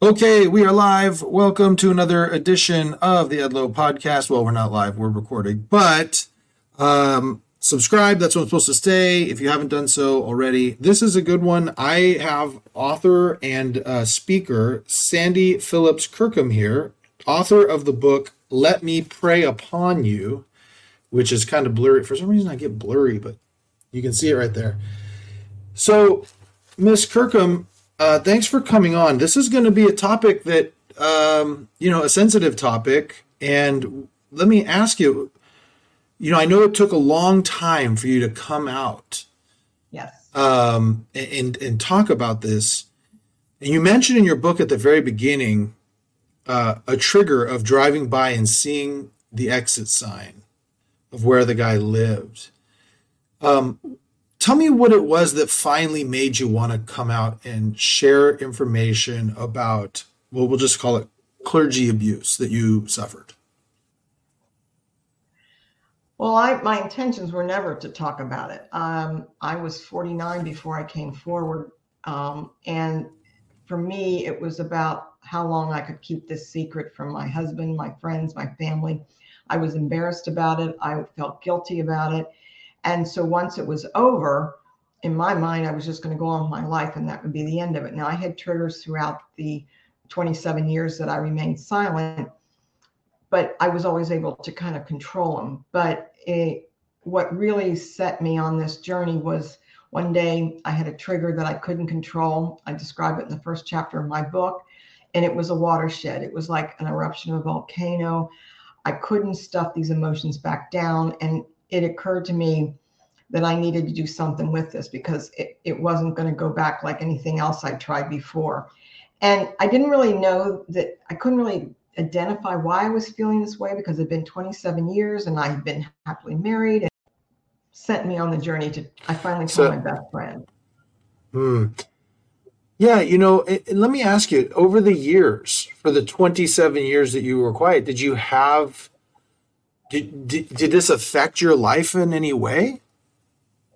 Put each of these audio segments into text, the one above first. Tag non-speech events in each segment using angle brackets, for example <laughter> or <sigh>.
Okay, we are live. Welcome to another edition of the Edlow podcast. Well, we're not live, we're recording, but um, subscribe. That's what's supposed to stay if you haven't done so already. This is a good one. I have author and uh, speaker Sandy Phillips Kirkham here, author of the book Let Me Prey Upon You, which is kind of blurry. For some reason, I get blurry, but you can see it right there. So, Miss Kirkham, uh, thanks for coming on. This is going to be a topic that, um, you know, a sensitive topic. And let me ask you, you know, I know it took a long time for you to come out. Yes. Um, and, and talk about this. And you mentioned in your book at the very beginning uh, a trigger of driving by and seeing the exit sign of where the guy lived. Um, tell me what it was that finally made you want to come out and share information about well we'll just call it clergy abuse that you suffered. Well I, my intentions were never to talk about it. Um, i was 49 before i came forward um, and for me it was about how long i could keep this secret from my husband my friends my family. I was embarrassed about it. I felt guilty about it and so once it was over, in my mind, I was just going to go on with my life and that would be the end of it. Now, I had triggers throughout the 27 years that I remained silent, but I was always able to kind of control them. But it, what really set me on this journey was one day I had a trigger that I couldn't control. I describe it in the first chapter of my book, and it was a watershed. It was like an eruption of a volcano. I couldn't stuff these emotions back down. And it occurred to me that I needed to do something with this because it, it wasn't going to go back like anything else I'd tried before. And I didn't really know that I couldn't really identify why I was feeling this way because it'd been 27 years and I had been happily married and sent me on the journey to, I finally told so, my best friend. Hmm. Yeah, you know, and let me ask you over the years, for the 27 years that you were quiet, did you have did, did, did this affect your life in any way?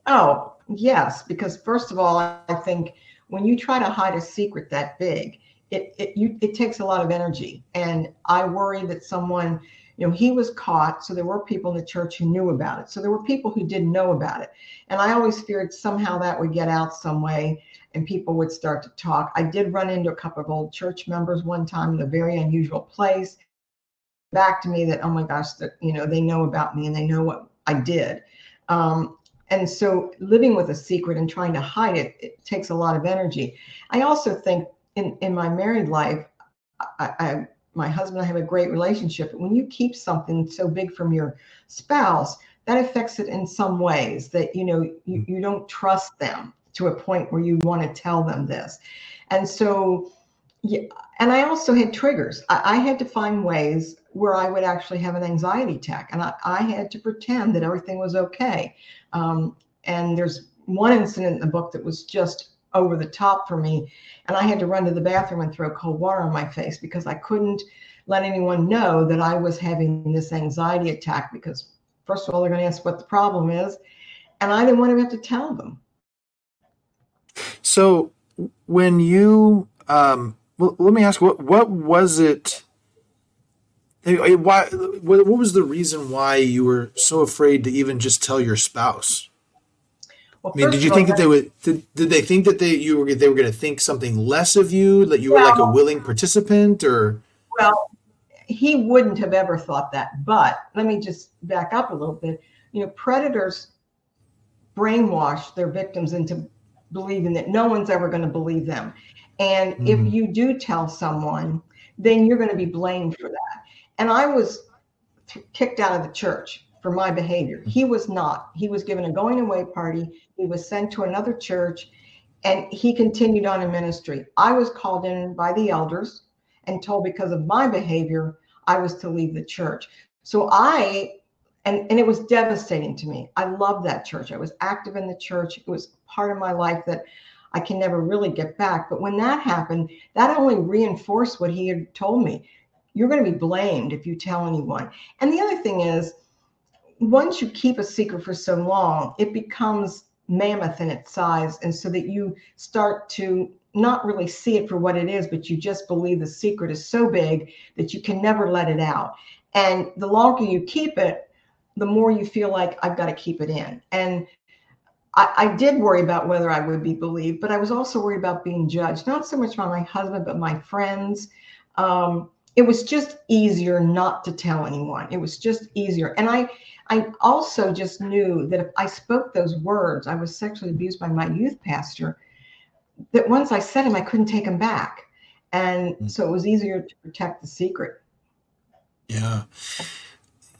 Oh, yes. Because, first of all, I think when you try to hide a secret that big, it, it, you, it takes a lot of energy. And I worry that someone, you know, he was caught. So there were people in the church who knew about it. So there were people who didn't know about it. And I always feared somehow that would get out some way and people would start to talk. I did run into a couple of old church members one time in a very unusual place back to me that oh my gosh that you know they know about me and they know what i did. Um, and so living with a secret and trying to hide it, it takes a lot of energy. I also think in in my married life I, I my husband and i have a great relationship But when you keep something so big from your spouse that affects it in some ways that you know you, you don't trust them to a point where you want to tell them this. And so yeah, and I also had triggers. I, I, had to find ways where I would actually have an anxiety attack, and I, I had to pretend that everything was okay. Um, and there's one incident in the book that was just over the top for me, and I had to run to the bathroom and throw cold water on my face because I couldn't let anyone know that I was having this anxiety attack because first of all they're going to ask what the problem is, and I didn't want to have to tell them. So when you um well, let me ask what what was it? Why? What was the reason why you were so afraid to even just tell your spouse? Well, I mean, did you think all, that they would? Did, did they think that they you were they were going to think something less of you? That you well, were like a willing participant, or? Well, he wouldn't have ever thought that. But let me just back up a little bit. You know, predators brainwash their victims into believing that no one's ever going to believe them. And mm-hmm. if you do tell someone, then you're going to be blamed for that. And I was kicked out of the church for my behavior. Mm-hmm. He was not. He was given a going away party. He was sent to another church and he continued on in ministry. I was called in by the elders and told because of my behavior, I was to leave the church. So I, and, and it was devastating to me. I loved that church. I was active in the church. It was part of my life that I can never really get back. But when that happened, that only reinforced what he had told me. You're going to be blamed if you tell anyone. And the other thing is, once you keep a secret for so long, it becomes mammoth in its size. And so that you start to not really see it for what it is, but you just believe the secret is so big that you can never let it out. And the longer you keep it, the more you feel like I've got to keep it in. And I, I, did worry about whether I would be believed, but I was also worried about being judged, not so much by my husband, but my friends. Um, it was just easier not to tell anyone. It was just easier. And I, I also just knew that if I spoke those words, I was sexually abused by my youth pastor, that once I said them, I couldn't take them back. And mm. so it was easier to protect the secret. Yeah.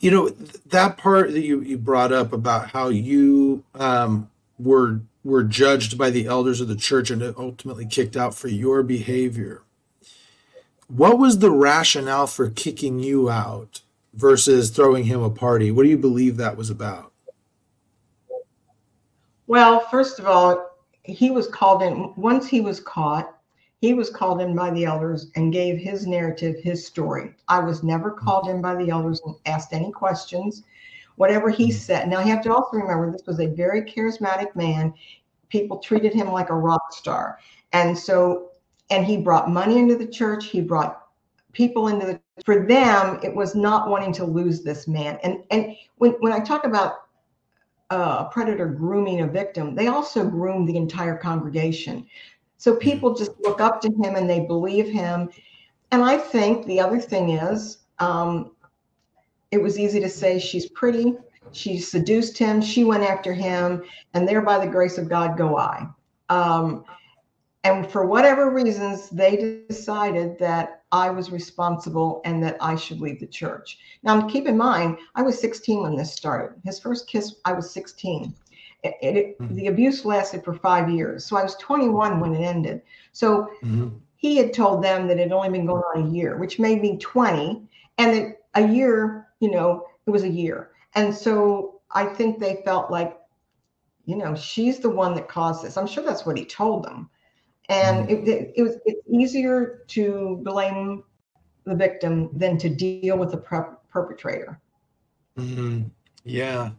You know, that part that you, you brought up about how you um, were were judged by the elders of the church and ultimately kicked out for your behavior. What was the rationale for kicking you out versus throwing him a party? What do you believe that was about? Well, first of all, he was called in once he was caught he was called in by the elders and gave his narrative his story i was never called in by the elders and asked any questions whatever he mm-hmm. said now you have to also remember this was a very charismatic man people treated him like a rock star and so and he brought money into the church he brought people into the for them it was not wanting to lose this man and and when when i talk about a predator grooming a victim, they also groom the entire congregation. So people just look up to him and they believe him. And I think the other thing is, um, it was easy to say she's pretty. She seduced him. She went after him, and there, by the grace of God, go I. Um, and for whatever reasons, they decided that I was responsible and that I should leave the church. Now, keep in mind, I was 16 when this started. His first kiss, I was 16. It, it, mm-hmm. The abuse lasted for five years. So I was 21 when it ended. So mm-hmm. he had told them that it had only been going on a year, which made me 20. And that a year, you know, it was a year. And so I think they felt like, you know, she's the one that caused this. I'm sure that's what he told them and mm-hmm. it, it was it's easier to blame the victim than to deal with the per- perpetrator. Mm-hmm. Yeah,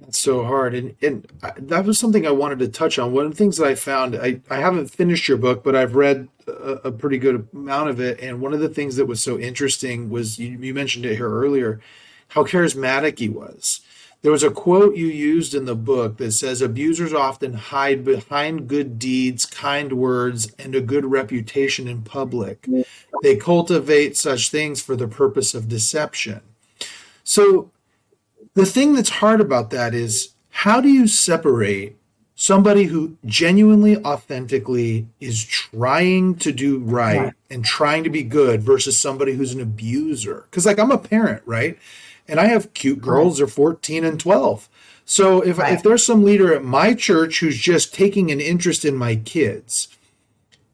that's so hard, and and that was something I wanted to touch on. One of the things that I found, I I haven't finished your book, but I've read a, a pretty good amount of it, and one of the things that was so interesting was you, you mentioned it here earlier, how charismatic he was there was a quote you used in the book that says abusers often hide behind good deeds, kind words, and a good reputation in public. They cultivate such things for the purpose of deception. So, the thing that's hard about that is how do you separate somebody who genuinely, authentically is trying to do right and trying to be good versus somebody who's an abuser? Because, like, I'm a parent, right? And I have cute girls, they're 14 and 12. So if, right. if there's some leader at my church who's just taking an interest in my kids,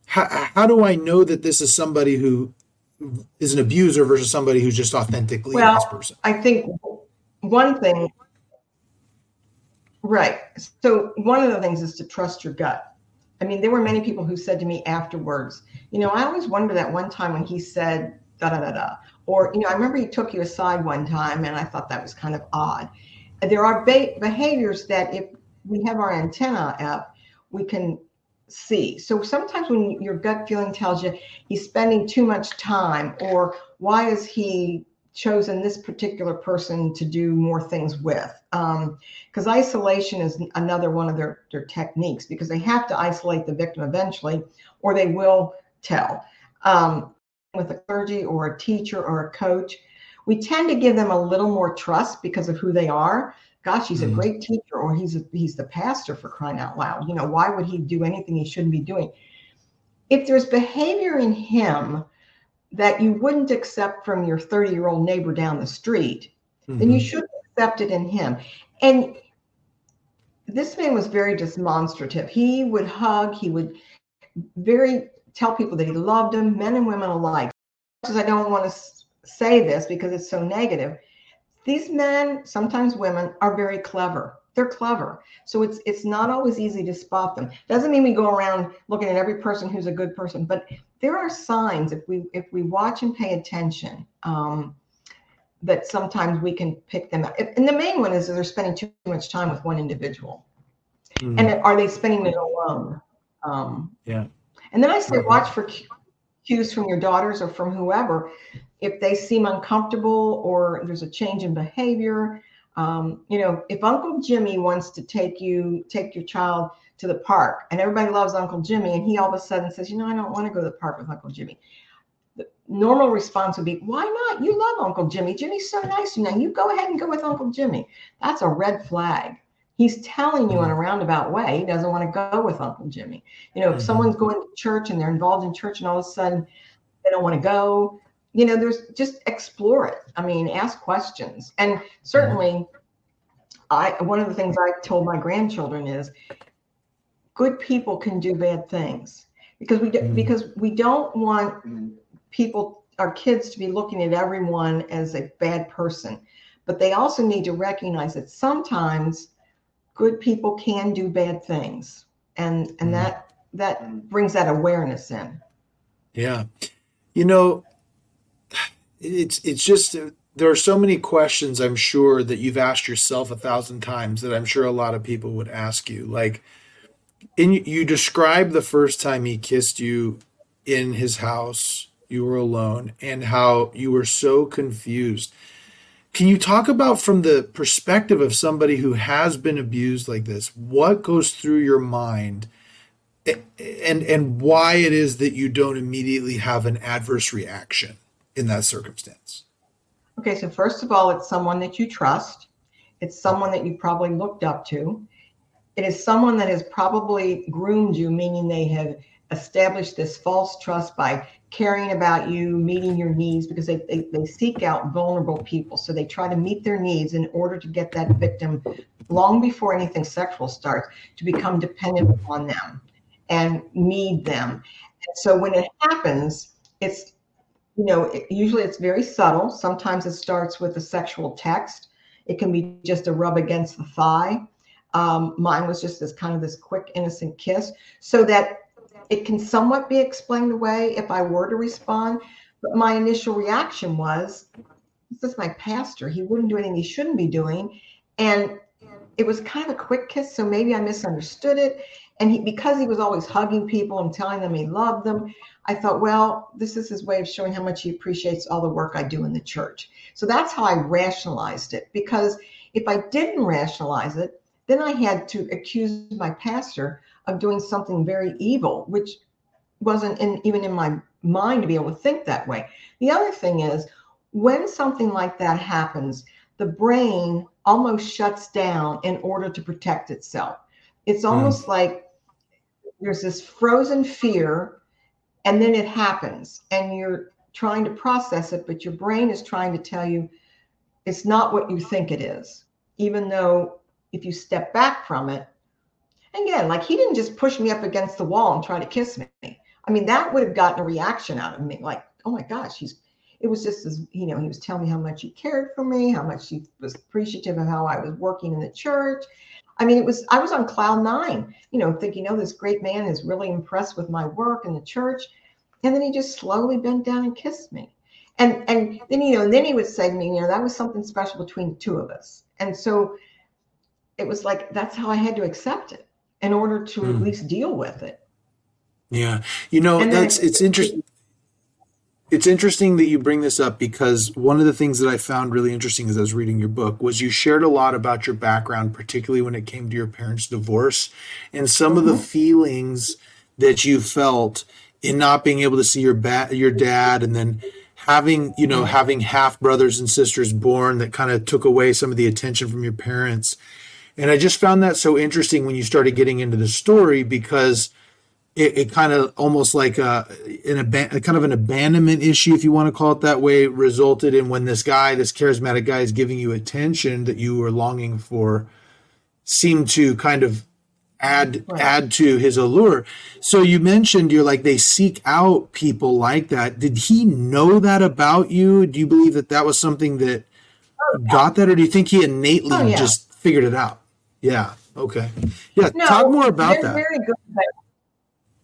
how, how do I know that this is somebody who is an abuser versus somebody who's just authentically well, a nice person? I think one thing, right. So one of the things is to trust your gut. I mean, there were many people who said to me afterwards, you know, I always wonder that one time when he said da da da da, or, you know, I remember he took you aside one time and I thought that was kind of odd. There are behaviors that if we have our antenna up, we can see. So sometimes when your gut feeling tells you he's spending too much time, or why is he chosen this particular person to do more things with? Because um, isolation is another one of their, their techniques because they have to isolate the victim eventually, or they will tell. Um, with a clergy or a teacher or a coach, we tend to give them a little more trust because of who they are. Gosh, he's mm-hmm. a great teacher, or he's a, he's the pastor for crying out loud. You know, why would he do anything he shouldn't be doing? If there's behavior in him that you wouldn't accept from your 30 year old neighbor down the street, mm-hmm. then you mm-hmm. should accept it in him. And this man was very demonstrative. He would hug, he would very tell people that he loved them, men and women alike. Because I don't want to say this because it's so negative. These men, sometimes women, are very clever. They're clever. So it's it's not always easy to spot them. Doesn't mean we go around looking at every person who's a good person, but there are signs if we if we watch and pay attention um, that sometimes we can pick them out. And the main one is that they're spending too much time with one individual. Mm-hmm. And are they spending it alone? Um, yeah And then I say, mm-hmm. watch for cues from your daughters or from whoever. If they seem uncomfortable or there's a change in behavior, um, you know, if Uncle Jimmy wants to take you, take your child to the park, and everybody loves Uncle Jimmy, and he all of a sudden says, you know, I don't want to go to the park with Uncle Jimmy. The normal response would be, why not? You love Uncle Jimmy. Jimmy's so nice. to You know, you go ahead and go with Uncle Jimmy. That's a red flag. He's telling you in a mm-hmm. roundabout way he doesn't want to go with Uncle Jimmy. You know, if mm-hmm. someone's going to church and they're involved in church and all of a sudden they don't want to go, you know, there's just explore it. I mean, ask questions. And certainly I one of the things I told my grandchildren is good people can do bad things because we mm-hmm. because we don't want people our kids to be looking at everyone as a bad person but they also need to recognize that sometimes good people can do bad things. And and mm. that that brings that awareness in. Yeah. You know it's it's just there are so many questions i'm sure that you've asked yourself a thousand times that i'm sure a lot of people would ask you. Like in you describe the first time he kissed you in his house you were alone and how you were so confused can you talk about from the perspective of somebody who has been abused like this, what goes through your mind and and why it is that you don't immediately have an adverse reaction in that circumstance? Okay, so first of all, it's someone that you trust. It's someone that you probably looked up to. It is someone that has probably groomed you, meaning they have established this false trust by caring about you, meeting your needs, because they, they, they seek out vulnerable people. So they try to meet their needs in order to get that victim, long before anything sexual starts, to become dependent upon them and need them. So when it happens, it's, you know, it, usually it's very subtle. Sometimes it starts with a sexual text. It can be just a rub against the thigh. Um, mine was just this kind of this quick, innocent kiss. So that it can somewhat be explained away if I were to respond. But my initial reaction was, this is my pastor. He wouldn't do anything he shouldn't be doing. And it was kind of a quick kiss. So maybe I misunderstood it. And he, because he was always hugging people and telling them he loved them, I thought, well, this is his way of showing how much he appreciates all the work I do in the church. So that's how I rationalized it. Because if I didn't rationalize it, then I had to accuse my pastor of doing something very evil, which wasn't in, even in my mind to be able to think that way. The other thing is, when something like that happens, the brain almost shuts down in order to protect itself. It's hmm. almost mm. like there's this frozen fear, and then it happens, and you're trying to process it, but your brain is trying to tell you it's not what you think it is, even though if you step back from it, again, like he didn't just push me up against the wall and try to kiss me. I mean, that would have gotten a reaction out of me, like, oh my gosh, he's it was just as you know, he was telling me how much he cared for me, how much he was appreciative of how I was working in the church. I mean, it was I was on cloud nine, you know, thinking, oh, this great man is really impressed with my work in the church. And then he just slowly bent down and kissed me. And and then you know, and then he would say to me, you know, that was something special between the two of us. And so it was like that's how I had to accept it in order to mm. at hmm. least deal with it. Yeah. You know, and that's it's interesting. It's interesting that you bring this up because one of the things that I found really interesting as I was reading your book was you shared a lot about your background, particularly when it came to your parents' divorce and some mm-hmm. of the mm-hmm. feelings that you felt in not being able to see your ba- your dad and then having you know having half brothers and sisters born that kind of took away some of the attention from your parents and I just found that so interesting when you started getting into the story because it, it kind of almost like a, an a kind of an abandonment issue, if you want to call it that way, resulted in when this guy, this charismatic guy, is giving you attention that you were longing for, seemed to kind of add right. add to his allure. So you mentioned you're like they seek out people like that. Did he know that about you? Do you believe that that was something that oh, yeah. got that, or do you think he innately oh, yeah. just figured it out? Yeah. Okay. Yeah. No, talk more about that. Very good about,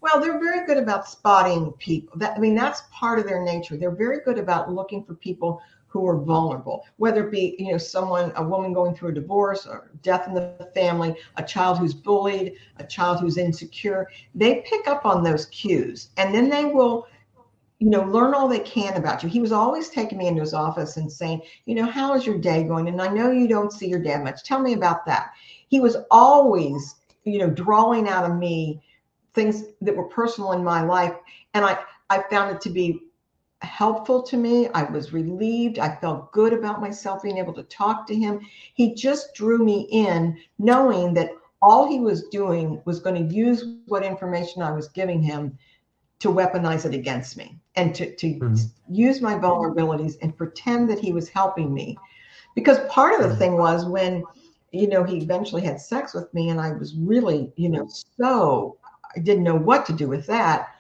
well, they're very good about spotting people. That I mean, that's part of their nature. They're very good about looking for people who are vulnerable, whether it be, you know, someone, a woman going through a divorce or death in the family, a child who's bullied, a child who's insecure. They pick up on those cues and then they will, you know, learn all they can about you. He was always taking me into his office and saying, you know, how is your day going? And I know you don't see your dad much. Tell me about that. He was always, you know, drawing out of me things that were personal in my life. And I, I found it to be helpful to me. I was relieved. I felt good about myself being able to talk to him. He just drew me in, knowing that all he was doing was going to use what information I was giving him to weaponize it against me and to, to mm-hmm. use my vulnerabilities and pretend that he was helping me. Because part of the thing was when, you know, he eventually had sex with me and I was really, you know, so I didn't know what to do with that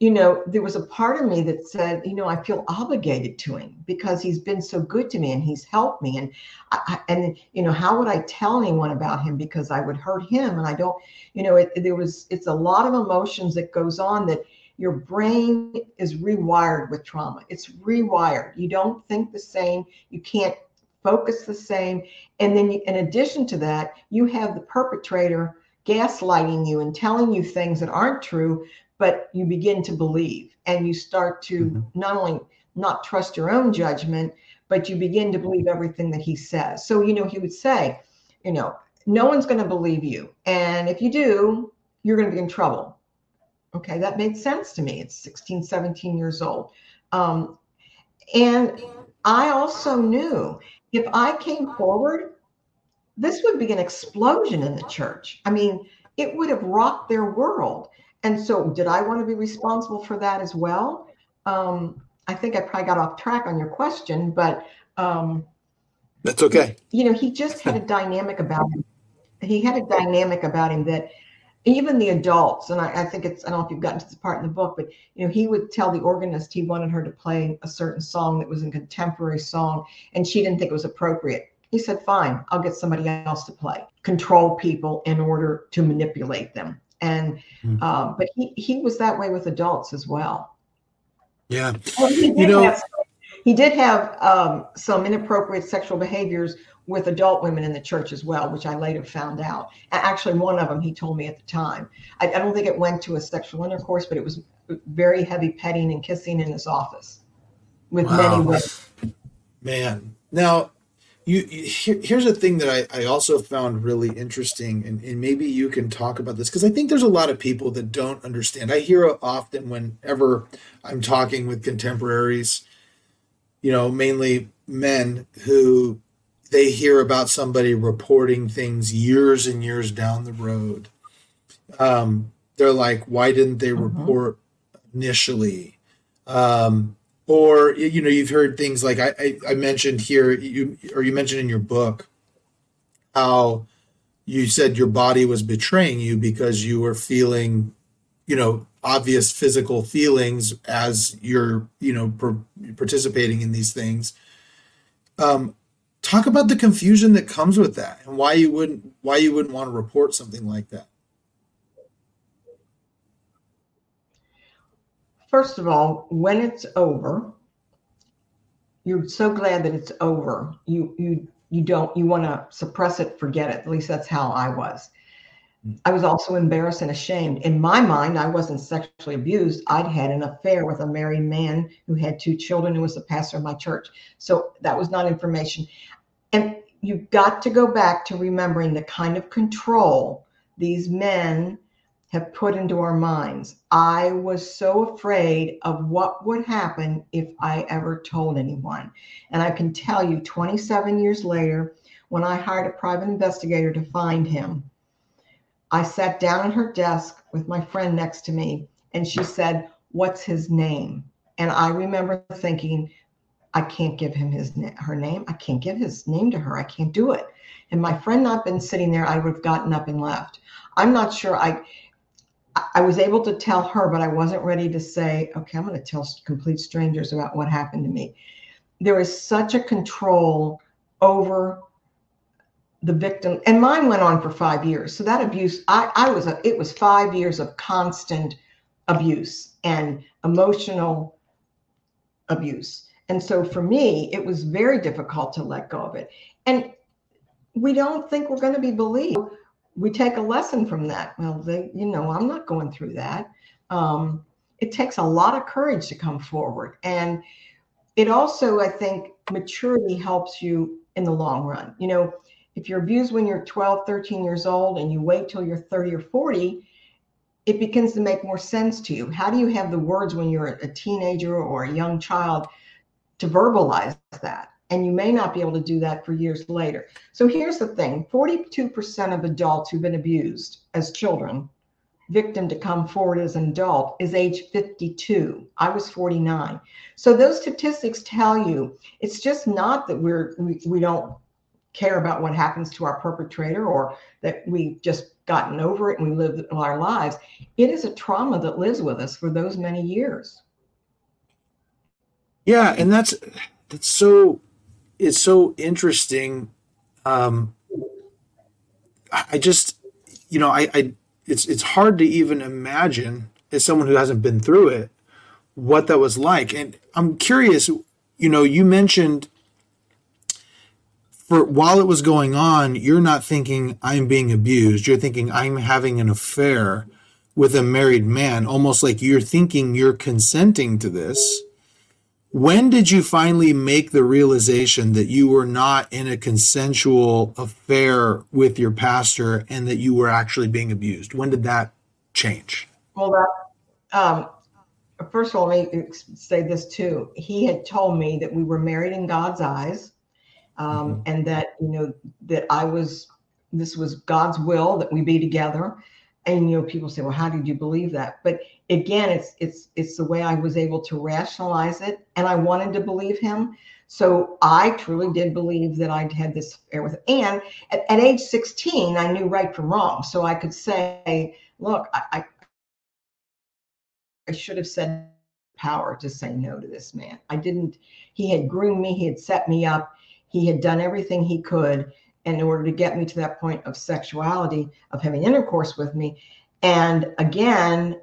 you know, there was a part of me that said, you know, I feel obligated to him because he's been so good to me and he's helped me. And I, and you know, how would I tell anyone about him because I would hurt him? And I don't, you know, it, there was it's a lot of emotions that goes on that your brain is rewired with trauma. It's rewired. You don't think the same. You can't focus the same. And then, in addition to that, you have the perpetrator gaslighting you and telling you things that aren't true but you begin to believe and you start to mm-hmm. not only not trust your own judgment, but you begin to believe everything that he says. So, you know, he would say, you know, no one's going to believe you. And if you do, you're going to be in trouble. Okay, that made sense to me. It's 16, 17 years old. Um, and I also knew if I came forward, this would be an explosion in the church. I mean, it would have rocked their world. And so, did I want to be responsible for that as well? Um, I think I probably got off track on your question, but um, that's okay. You know, he just had a dynamic about him. He had a dynamic about him that even the adults, and I, I, think it's, I don't know if you've gotten to this part in the book, but you know, he would tell the organist he wanted her to play a certain song that was a contemporary song, and she didn't think it was appropriate. He said, Fine, I'll get somebody else to play. Control people in order to manipulate them and mm-hmm. uh, but he he was that way with adults as well. Yeah, well, you know, have, he did have um, some inappropriate sexual behaviors with adult women in the church as well, which I later found out. Actually, one of them he told me at the time. I, I don't think it went to a sexual intercourse, but it was very heavy petting and kissing in his office with wow. many women. Man, now you, here, here's a thing that I, I also found really interesting and, and maybe you can talk about this because i think there's a lot of people that don't understand i hear often whenever i'm talking with contemporaries you know mainly men who they hear about somebody reporting things years and years down the road. Um, they're like why didn't they mm-hmm. report initially? Um, or you know you've heard things like I, I, I mentioned here you or you mentioned in your book how you said your body was betraying you because you were feeling you know obvious physical feelings as you're you know per, participating in these things. Um talk about the confusion that comes with that and why you wouldn't why you wouldn't want to report something like that First of all, when it's over, you're so glad that it's over. You you you don't you want to suppress it, forget it. At least that's how I was. Mm. I was also embarrassed and ashamed. In my mind, I wasn't sexually abused. I'd had an affair with a married man who had two children who was the pastor of my church. So that was not information. And you've got to go back to remembering the kind of control these men have put into our minds. I was so afraid of what would happen if I ever told anyone. And I can tell you, 27 years later, when I hired a private investigator to find him, I sat down at her desk with my friend next to me, and she said, What's his name? And I remember thinking, I can't give him his her name. I can't give his name to her. I can't do it. And my friend not been sitting there, I would have gotten up and left. I'm not sure I I was able to tell her, but I wasn't ready to say, okay, I'm going to tell complete strangers about what happened to me. There is such a control over the victim, and mine went on for five years. So that abuse, I, I was, a, it was five years of constant abuse and emotional abuse. And so for me, it was very difficult to let go of it. And we don't think we're going to be believed. We take a lesson from that. Well, they, you know, I'm not going through that. Um, it takes a lot of courage to come forward. And it also, I think, maturity helps you in the long run. You know, if you're abused when you're 12, 13 years old and you wait till you're 30 or 40, it begins to make more sense to you. How do you have the words when you're a teenager or a young child to verbalize that? And you may not be able to do that for years later. So here's the thing 42% of adults who've been abused as children, victim to come forward as an adult, is age 52. I was 49. So those statistics tell you it's just not that we're, we, we don't care about what happens to our perpetrator or that we've just gotten over it and we live our lives. It is a trauma that lives with us for those many years. Yeah, and that's that's so it's so interesting. Um I just you know, I, I it's it's hard to even imagine as someone who hasn't been through it what that was like. And I'm curious, you know, you mentioned for while it was going on, you're not thinking I'm being abused. You're thinking I'm having an affair with a married man, almost like you're thinking you're consenting to this. When did you finally make the realization that you were not in a consensual affair with your pastor and that you were actually being abused? When did that change? Well, that, um, first of all, let me say this too. He had told me that we were married in God's eyes um, mm-hmm. and that you know that I was this was God's will that we be together. And you know, people say, "Well, how did you believe that?" But again, it's it's it's the way I was able to rationalize it, and I wanted to believe him. So I truly did believe that I'd had this affair with. And at, at age 16, I knew right from wrong, so I could say, "Look, I, I, I should have said power to say no to this man. I didn't. He had groomed me. He had set me up he had done everything he could in order to get me to that point of sexuality, of having intercourse with me. And again,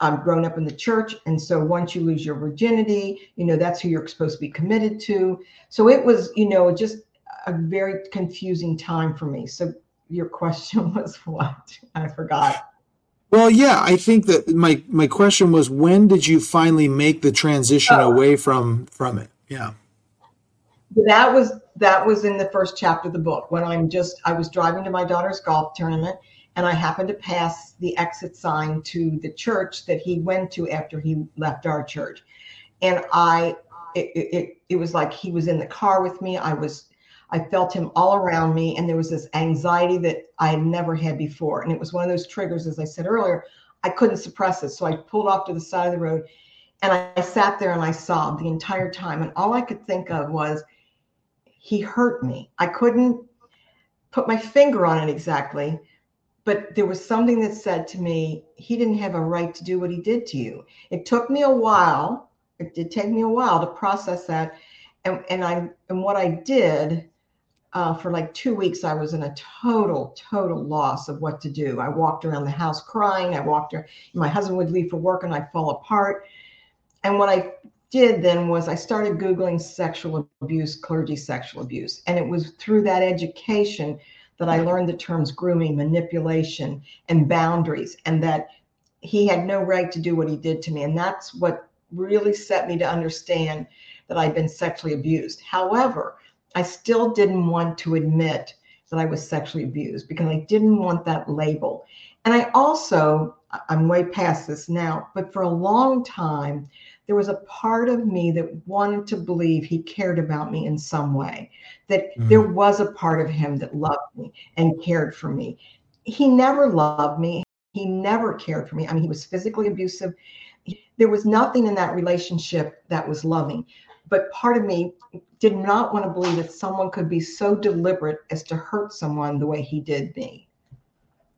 I've grown up in the church. And so once you lose your virginity, you know, that's who you're supposed to be committed to. So it was, you know, just a very confusing time for me. So your <laughs> question was what? I forgot. Well, yeah, I think that my my question was when did you finally make the transition oh. away from from it? Yeah that was that was in the first chapter of the book when I'm just I was driving to my daughter's golf tournament and I happened to pass the exit sign to the church that he went to after he left our church, and I it, it, it was like he was in the car with me. I was I felt him all around me, and there was this anxiety that I had never had before, and it was one of those triggers, as I said earlier. I couldn't suppress it, so I pulled off to the side of the road, and I, I sat there and I sobbed the entire time, and all I could think of was he hurt me. I couldn't put my finger on it exactly, but there was something that said to me, he didn't have a right to do what he did to you. It took me a while. It did take me a while to process that. And, and I and what I did uh, for like two weeks, I was in a total, total loss of what to do. I walked around the house crying. I walked around, my husband would leave for work and I'd fall apart. And what I did then was I started Googling sexual abuse, clergy sexual abuse. And it was through that education that I learned the terms grooming, manipulation, and boundaries, and that he had no right to do what he did to me. And that's what really set me to understand that I'd been sexually abused. However, I still didn't want to admit that I was sexually abused because I didn't want that label. And I also, I'm way past this now, but for a long time, there was a part of me that wanted to believe he cared about me in some way, that mm-hmm. there was a part of him that loved me and cared for me. He never loved me. He never cared for me. I mean, he was physically abusive. There was nothing in that relationship that was loving. But part of me did not want to believe that someone could be so deliberate as to hurt someone the way he did me.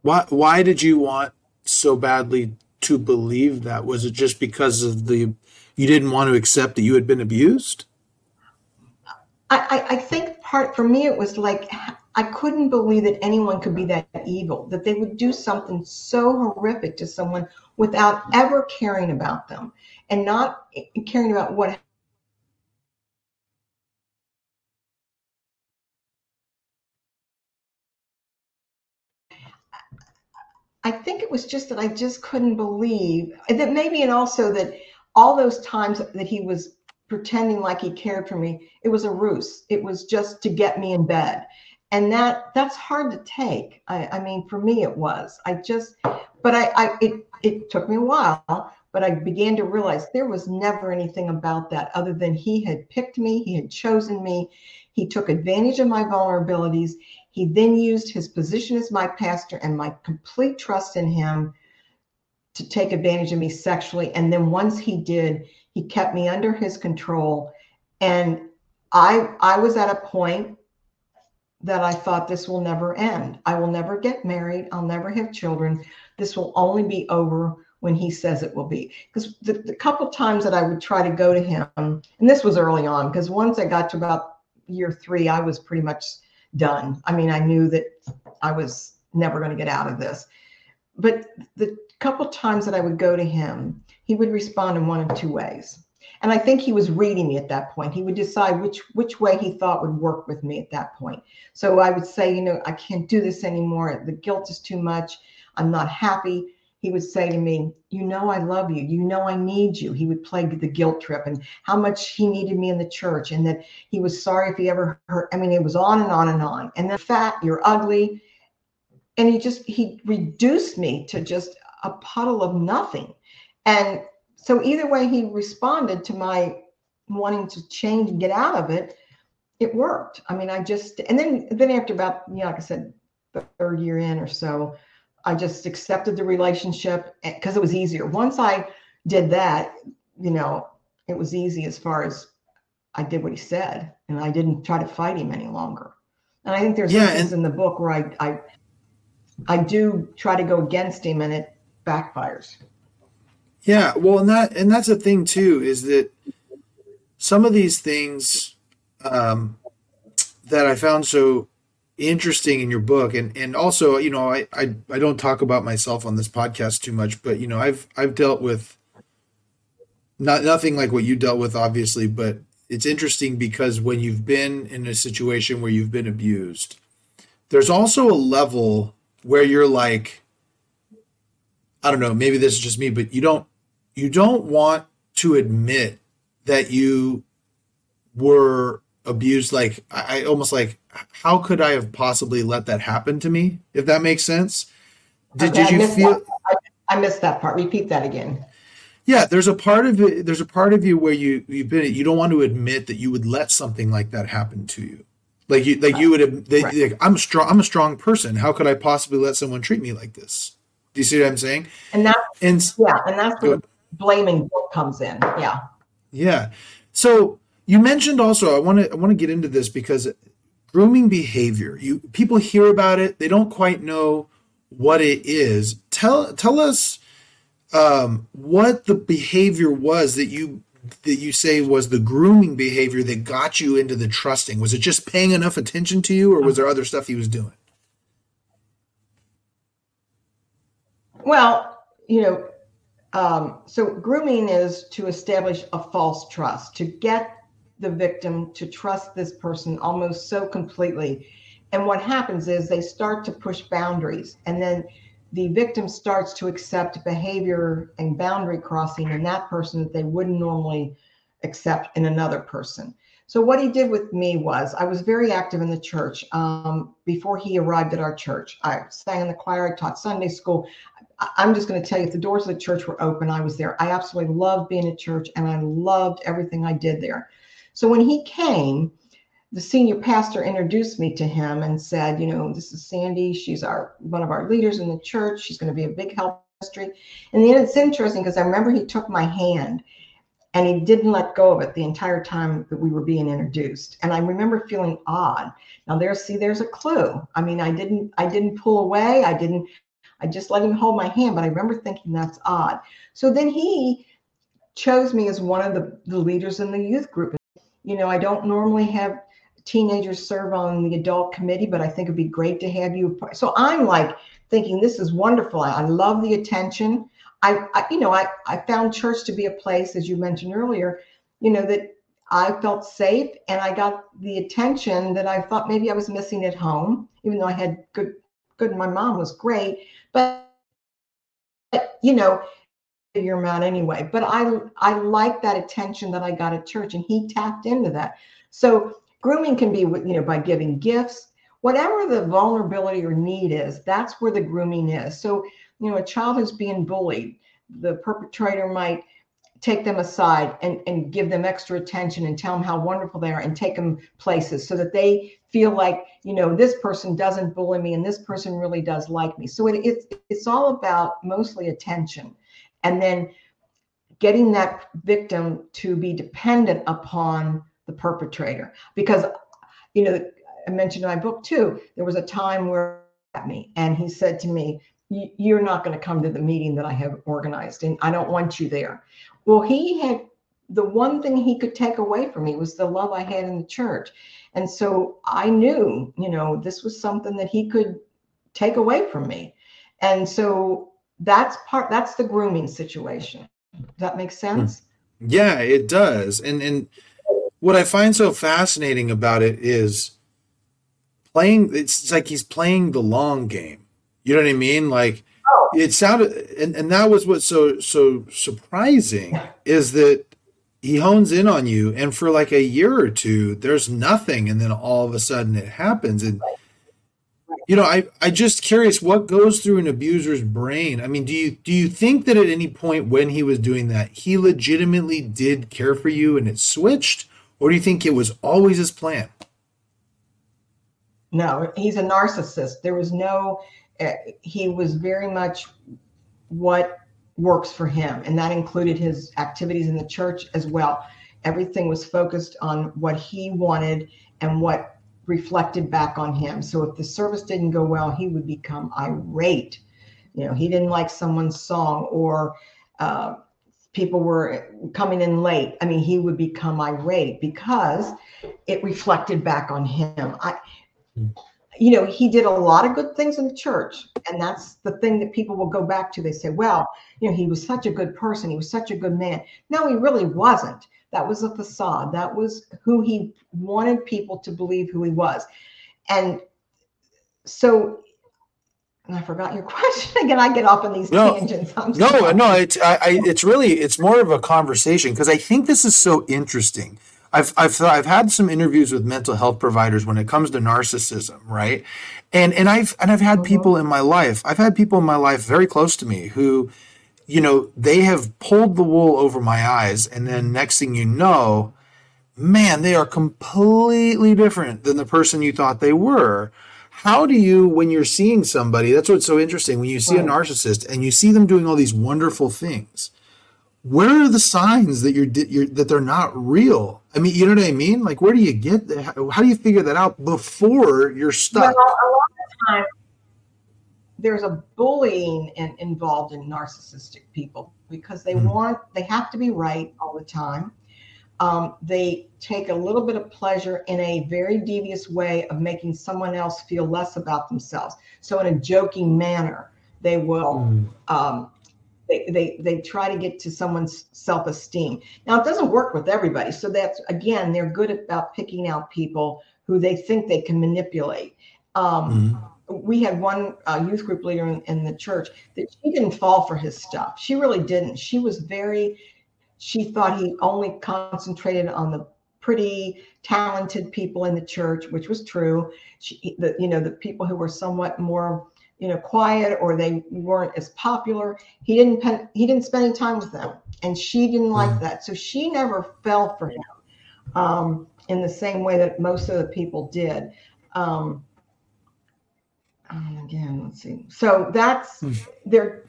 Why, why did you want so badly to believe that? Was it just because of the you didn't want to accept that you had been abused? I, I, think part for me it was like I couldn't believe that anyone could be that evil, that they would do something so horrific to someone without ever caring about them and not caring about what I think it was just that I just couldn't believe that maybe and also that all those times that he was pretending like he cared for me, it was a ruse. It was just to get me in bed. And that that's hard to take. I, I mean, for me, it was. I just, but I, I it it took me a while but I began to realize there was never anything about that other than he had picked me, he had chosen me, he took advantage of my vulnerabilities. He then used his position as my pastor and my complete trust in him to take advantage of me sexually. And then once he did, he kept me under his control. And I I was at a point that I thought this will never end. I will never get married. I'll never have children. This will only be over when he says it will be. Because the, the couple times that I would try to go to him, and this was early on, because once I got to about year three, I was pretty much done. I mean, I knew that I was never going to get out of this. But the couple times that I would go to him, he would respond in one of two ways. And I think he was reading me at that point. He would decide which which way he thought would work with me at that point. So I would say, you know, I can't do this anymore. The guilt is too much. I'm not happy he would say to me, You know, I love you. You know, I need you. He would play the guilt trip and how much he needed me in the church and that he was sorry if he ever hurt. I mean, it was on and on and on. And then fat, you're ugly. And he just, he reduced me to just a puddle of nothing. And so either way he responded to my wanting to change and get out of it, it worked. I mean, I just, and then, then after about, you know, like I said, the third year in or so, I just accepted the relationship eh, because it was easier. Once I did that, you know, it was easy as far as I did what he said and I didn't try to fight him any longer. And I think there's yeah, things in the book where I, I I do try to go against him and it backfires. Yeah, well, and that and that's a thing too is that some of these things um, that I found so interesting in your book and and also you know I, I i don't talk about myself on this podcast too much but you know i've i've dealt with not nothing like what you dealt with obviously but it's interesting because when you've been in a situation where you've been abused there's also a level where you're like i don't know maybe this is just me but you don't you don't want to admit that you were abused like I, I almost like how could I have possibly let that happen to me? If that makes sense. Did, okay, did you feel? I, I, missed that part. Repeat that again. Yeah, there's a part of it. There's a part of you where you you've been. You don't want to admit that you would let something like that happen to you. Like you, like you would. They, right. like, I'm strong. I'm a strong person. How could I possibly let someone treat me like this? Do you see what I'm saying? And that, and yeah, and that's where blaming comes in. Yeah. Yeah. So you mentioned also. I want to. I want to get into this because grooming behavior you people hear about it they don't quite know what it is tell tell us um, what the behavior was that you that you say was the grooming behavior that got you into the trusting was it just paying enough attention to you or was there other stuff he was doing well you know um, so grooming is to establish a false trust to get the victim to trust this person almost so completely. And what happens is they start to push boundaries, and then the victim starts to accept behavior and boundary crossing in that person that they wouldn't normally accept in another person. So, what he did with me was I was very active in the church um, before he arrived at our church. I sang in the choir, I taught Sunday school. I'm just going to tell you, if the doors of the church were open, I was there. I absolutely loved being at church and I loved everything I did there. So when he came, the senior pastor introduced me to him and said, you know, this is Sandy. She's our one of our leaders in the church. She's going to be a big help ministry. And then it's interesting because I remember he took my hand and he didn't let go of it the entire time that we were being introduced. And I remember feeling odd. Now there's see, there's a clue. I mean, I didn't I didn't pull away. I didn't I just let him hold my hand, but I remember thinking that's odd. So then he chose me as one of the, the leaders in the youth group you know, I don't normally have teenagers serve on the adult committee, but I think it'd be great to have you. So I'm like thinking this is wonderful. I, I love the attention. I, I, you know, I, I found church to be a place, as you mentioned earlier, you know, that I felt safe and I got the attention that I thought maybe I was missing at home, even though I had good, good, my mom was great, but but you know, him out anyway. But I I like that attention that I got at church, and he tapped into that. So grooming can be, you know, by giving gifts, whatever the vulnerability or need is. That's where the grooming is. So you know, a child who's being bullied, the perpetrator might take them aside and, and give them extra attention and tell them how wonderful they are and take them places so that they feel like you know this person doesn't bully me and this person really does like me. So it, it's it's all about mostly attention and then getting that victim to be dependent upon the perpetrator because you know i mentioned in my book too there was a time where at me and he said to me you're not going to come to the meeting that i have organized and i don't want you there well, he had the one thing he could take away from me was the love I had in the church. And so I knew, you know, this was something that he could take away from me. And so that's part that's the grooming situation. Does that make hmm. sense? Yeah, it does. And and what I find so fascinating about it is playing it's like he's playing the long game. You know what I mean? Like oh. it sounded and, and that was what's so so surprising is that he hones in on you and for like a year or two there's nothing and then all of a sudden it happens and you know i i just curious what goes through an abuser's brain? I mean do you do you think that at any point when he was doing that he legitimately did care for you and it switched or do you think it was always his plan? No he's a narcissist. There was no he was very much what works for him. And that included his activities in the church as well. Everything was focused on what he wanted and what reflected back on him. So if the service didn't go well, he would become irate. You know, he didn't like someone's song or uh, people were coming in late. I mean, he would become irate because it reflected back on him. I, you know, he did a lot of good things in the church. And that's the thing that people will go back to. They say, well, you know, he was such a good person. He was such a good man. No, he really wasn't. That was a facade. That was who he wanted people to believe who he was. And so I forgot your <laughs> question again. I get off on these no, tangents. I'm no, sorry. no, it's I, I, it's really it's more of a conversation because I think this is so interesting I've I've I've had some interviews with mental health providers when it comes to narcissism, right? And and I've and I've had mm-hmm. people in my life. I've had people in my life very close to me who, you know, they have pulled the wool over my eyes, and then next thing you know, man, they are completely different than the person you thought they were. How do you, when you're seeing somebody, that's what's so interesting. When you see a narcissist and you see them doing all these wonderful things, where are the signs that you're, you're that they're not real? I mean, you know what I mean? Like, where do you get that? How, do you figure that out before you're stuck? Well, a lot of time, there's a bullying in, involved in narcissistic people because they mm-hmm. want they have to be right all the time. Um, they take a little bit of pleasure in a very devious way of making someone else feel less about themselves. So, in a joking manner, they will mm. um, they, they they try to get to someone's self-esteem. Now it doesn't work with everybody. So that's again they're good about picking out people who they think they can manipulate. Um, mm-hmm. we had one uh, youth group leader in, in the church that she didn't fall for his stuff. She really didn't. She was very she thought he only concentrated on the pretty talented people in the church which was true. She, the, you know the people who were somewhat more you know quiet or they weren't as popular. He didn't pen, he didn't spend any time with them and she didn't like mm. that. So she never fell for him um, in the same way that most of the people did. Um, again let's see. So that's mm. they're,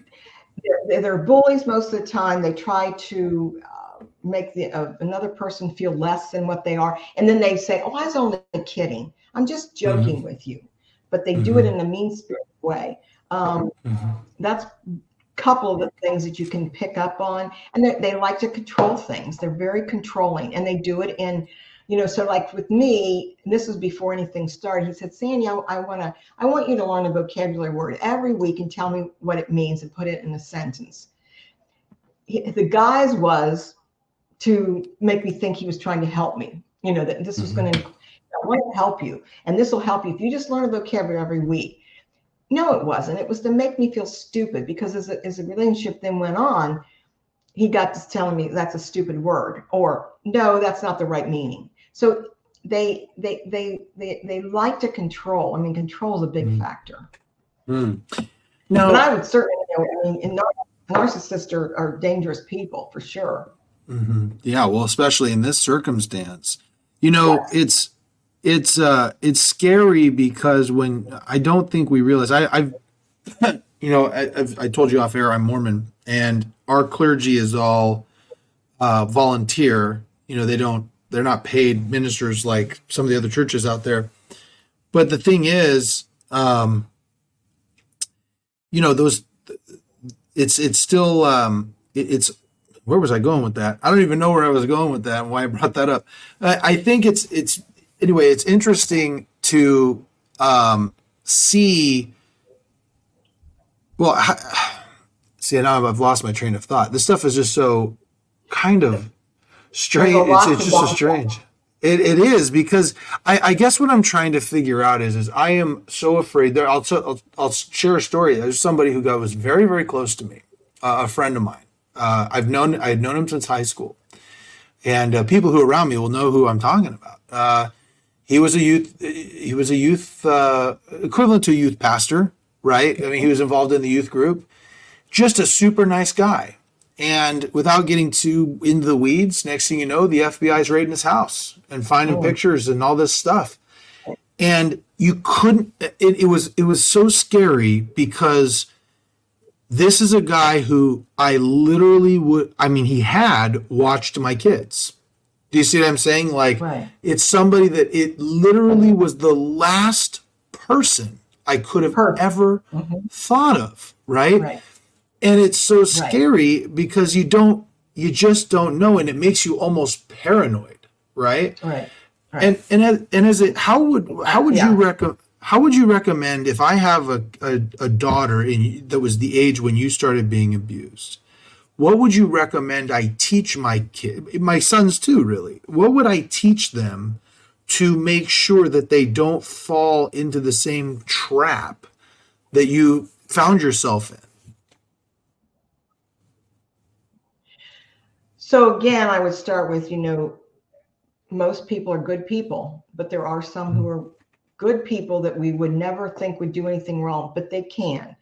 they're, they're bullies most of the time. They try to uh, make the uh, another person feel less than what they are. And then they say oh i was only kidding. I'm just joking mm-hmm. with you but they mm-hmm. do it mm-hmm. in a mean spirit way. Um, mm-hmm. That's a couple of the things that you can pick up on. And they, they like to control things. They're very controlling and they do it in, you know, so like with me, this was before anything started. He said, Sandy, I, I want to, I want you to learn a vocabulary word every week and tell me what it means and put it in a sentence. He, the guy's was to make me think he was trying to help me, you know, that this was mm-hmm. going to I want to help you. And this will help you. If you just learn a vocabulary every week, no, it wasn't. It was to make me feel stupid because as a, as the relationship then went on, he got to telling me that's a stupid word or no, that's not the right meaning. So they they they they they like to control. I mean, control is a big Mm. factor. Mm. But No. I would certainly, you know, I mean, and nar- narcissists are, are dangerous people for sure. hmm Yeah, well, especially in this circumstance, you know, Yes. it's it's uh it's scary because when I don't think we realize I, I've <clears throat> you know I, I've, I told you off air I'm Mormon and our clergy is all uh, volunteer. You know, they don't they're not paid ministers like some of the other churches out there. But the thing is, um, you know, those it's it's still um, it, it's where was I going with that? I don't even know where I was going with that and why I brought that up. I, I think it's it's anyway. It's interesting to um, see. Well, I, <sighs> see now I've lost my train of thought. This stuff is just so kind of strange. It's, it's just so strange. It, it is because I, I guess what I'm trying to figure out is is I am so afraid. There, I'll, I'll I'll share a story. There's somebody who got was very very close to me, uh, a friend of mine. Uh, I've known I had known him since high school, and uh, people who are around me will know who I'm talking about. He was a youth he was a youth uh, equivalent to a youth pastor, right? I mean, he was involved in the youth group. Just a super nice guy. And without getting too into the weeds, next thing you know, the FBI's raiding his house and finding Oh. pictures and all this stuff. And you couldn't it, it was it was so scary because this is a guy who I literally would I mean he had watched my kids. Do you see what I'm saying? Like Right. it's somebody that it literally was the last person I could have ever Mhm. thought of, right? Right. And it's so scary because you don't you just don't know and it makes you almost paranoid, right? Right. Right. And and as, and as it how would how would Yeah. you recommend how would you recommend if I have a, a, a daughter in that was the age when you started being abused? What would you recommend I teach my kid, my sons too, really? What would I teach them to make sure that they don't fall into the same trap that you found yourself in? So again, I would start with, you know, most people are good people, but there are some who mm-hmm. are good people that we would never think would do anything wrong, but they can.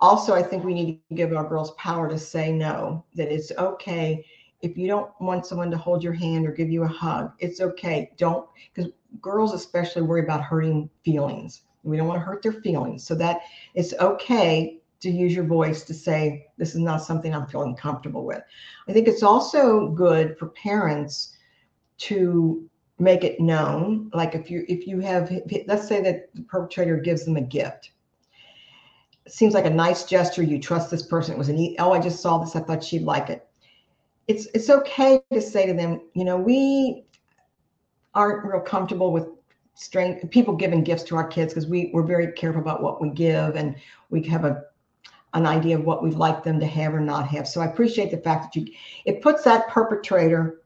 Also, I think we need to give our girls power to say no, that it's okay if you don't want someone to hold your hand or give you a hug. It's okay. Don't, because girls especially worry about hurting feelings. We don't want to hurt their feelings. So that it's okay to use your voice to say, this is not something I'm feeling comfortable with. I think it's also good for parents to make it known. Like if you if you have let's say that the perpetrator gives them a gift. Seems like a nice gesture. You trust this person. It was an e- oh, I just saw this. I thought she'd like it. It's it's okay to say to them, you know, we aren't real comfortable with strange people giving gifts to our kids because we we're very careful about what we give and we have a an idea of what we'd like them to have or not have. So I appreciate the fact that you it puts that perpetrator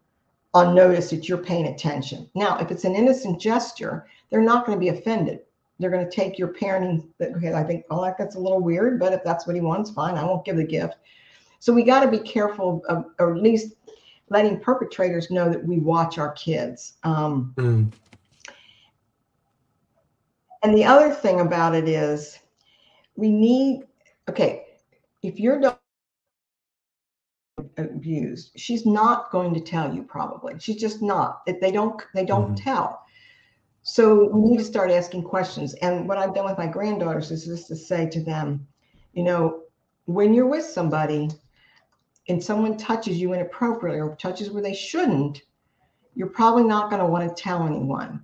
on notice that you're paying attention. Now, if it's an innocent gesture, they're not going to be offended. They're going to take your parenting. Okay, I think, oh, that's a little weird, but if that's what he wants, fine. I won't give the gift. So we got to be careful, of, or at least letting perpetrators know that we watch our kids. Um, Mm. and the other thing about it is, we need. Okay, if your dog abused she's not going to tell you probably she's just not If they don't they don't Mhm. tell so we need to start asking questions. And what i've done with my granddaughters is just to say to them you know when you're with somebody and someone touches you inappropriately or touches where they shouldn't you're probably not going to want to tell anyone.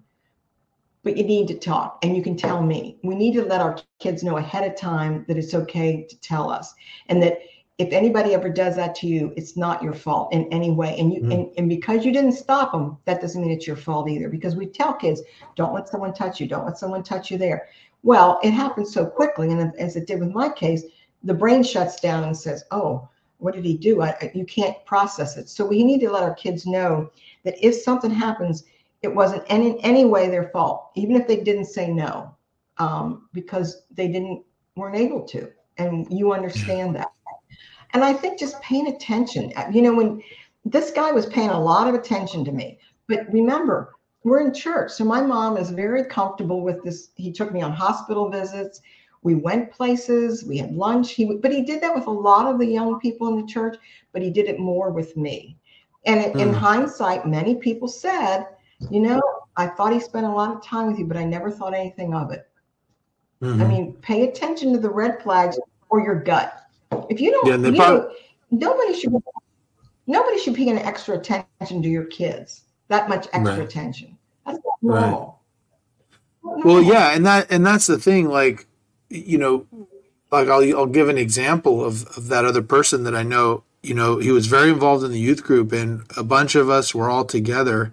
But you need to talk and you can tell me. We need to let our kids know ahead of time that it's okay to tell us and that if anybody ever does that to you, it's not your fault in any way. And you Mhm. and, and because you didn't stop them, that doesn't mean it's your fault either. Because we tell kids, don't let someone touch you, don't let someone touch you there. Well, it happens so quickly, and as it did with my case, the brain shuts down and says, "Oh, what did he do?" I, I- you can't process it. So we need to let our kids know that if something happens, it wasn't in any way their fault, even if they didn't say no. um, because they didn't weren't able to, and you understand that. And I think just paying attention. You know, when this guy was paying a lot of attention to me, but remember, we're in church, so my mom is very comfortable with this. He took me on hospital visits. We went places. We had lunch. He, but he did that with a lot of the young people in the church. But he did it more with me. And mm. in hindsight, many people said, you know, I thought he spent a lot of time with you, but I never thought anything of it. Mm-hmm. I mean, pay attention to the red flags or your gut. If you don't, yeah, you probably- know, nobody should nobody should pay an extra attention to your kids. That much extra right. attention. That's not normal. Right. Well, yeah, and that and that's the thing. Like, you know, like I'll I'll give an example of of that other person that I know. You know, he was very involved in the youth group, and a bunch of us were all together.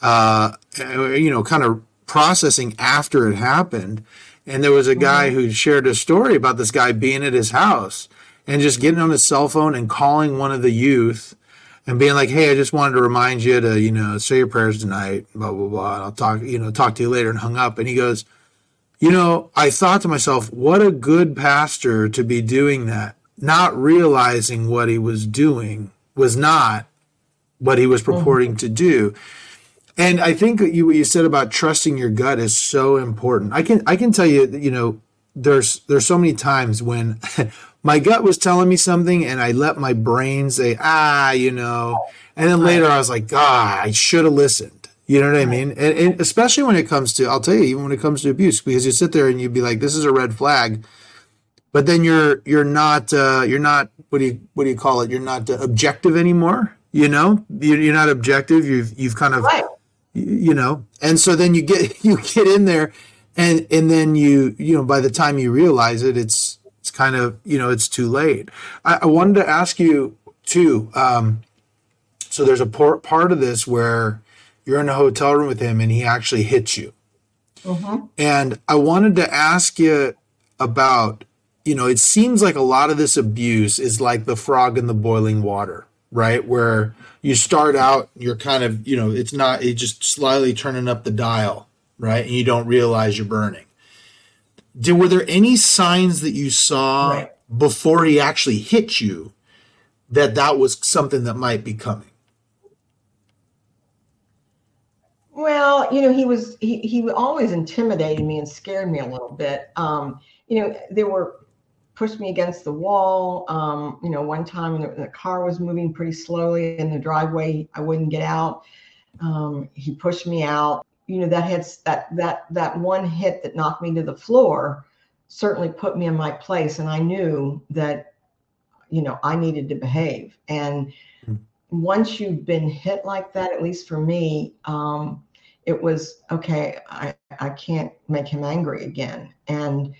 Uh, you know, kind of processing after it happened. And there was a guy mm-hmm. who shared a story about this guy being at his house and just getting on his cell phone and calling one of the youth and being like, "Hey, I just wanted to remind you to, you know, say your prayers tonight." Blah blah blah. And I'll talk, you know, talk to you later. And hung up. And he goes, "You know, I thought to myself, what a good pastor to be doing that, not realizing what he was doing was not what he was mm-hmm. purporting to do." And I think you, what you said about trusting your gut is so important. I can I can tell you, you know, there's there's so many times when <laughs> my gut was telling me something and I let my brain say, ah, you know, and then later I was like, God, I should have listened. You know what I mean? And, and, especially when it comes to, I'll tell you, even when it comes to abuse, because you sit there and you'd be like, this is a red flag, but then you're you're not uh, you're not what do you what do you call it? You're not uh, objective anymore. You know, you're, you're not objective. You've you've kind of right. you know, and so then you get <laughs> you get in there, and and then you you know by the time you realize it, it's kind of you know it's too late. I, I wanted to ask you too. Um, so there's a part of this where you're in a hotel room with him and he actually hits you, mm-hmm. and I wanted to ask you about you know it seems like a lot of this abuse is like the frog in the boiling water right where you start out you're kind of you know it's not it's just slightly turning up the dial right and you don't realize you're burning did were there any signs that you saw right. before he actually hit you that that was something that might be coming? Well, you know, he was he he always intimidated me and scared me a little bit. Um, you know, there were pushed me against the wall. Um, you know, one time the, the, car was moving pretty slowly in the driveway, I wouldn't get out. Um, he pushed me out you know that had that that that one hit that knocked me to the floor certainly put me in my place and i knew that you know i needed to behave and mm-hmm. once you've been hit like that at least for me um, it was okay i i can't make him angry again and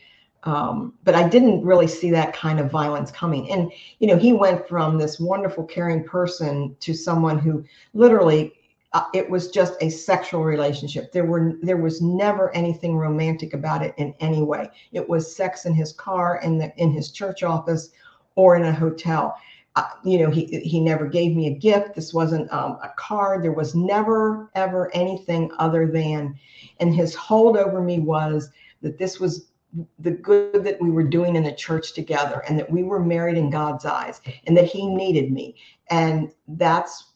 um, but I didn't really see that kind of violence coming. And you know, he went from this wonderful, caring person to someone who literally uh, it was just a sexual relationship. There were there was never anything romantic about it in any way. It was sex in his car, in the in his church office, or in a hotel. Uh, you know, he he never gave me a gift. This wasn't um, a card. There was never ever anything other than, and his hold over me was that this was the good that we were doing in the church together, and that we were married in God's eyes, and that he needed me, and that's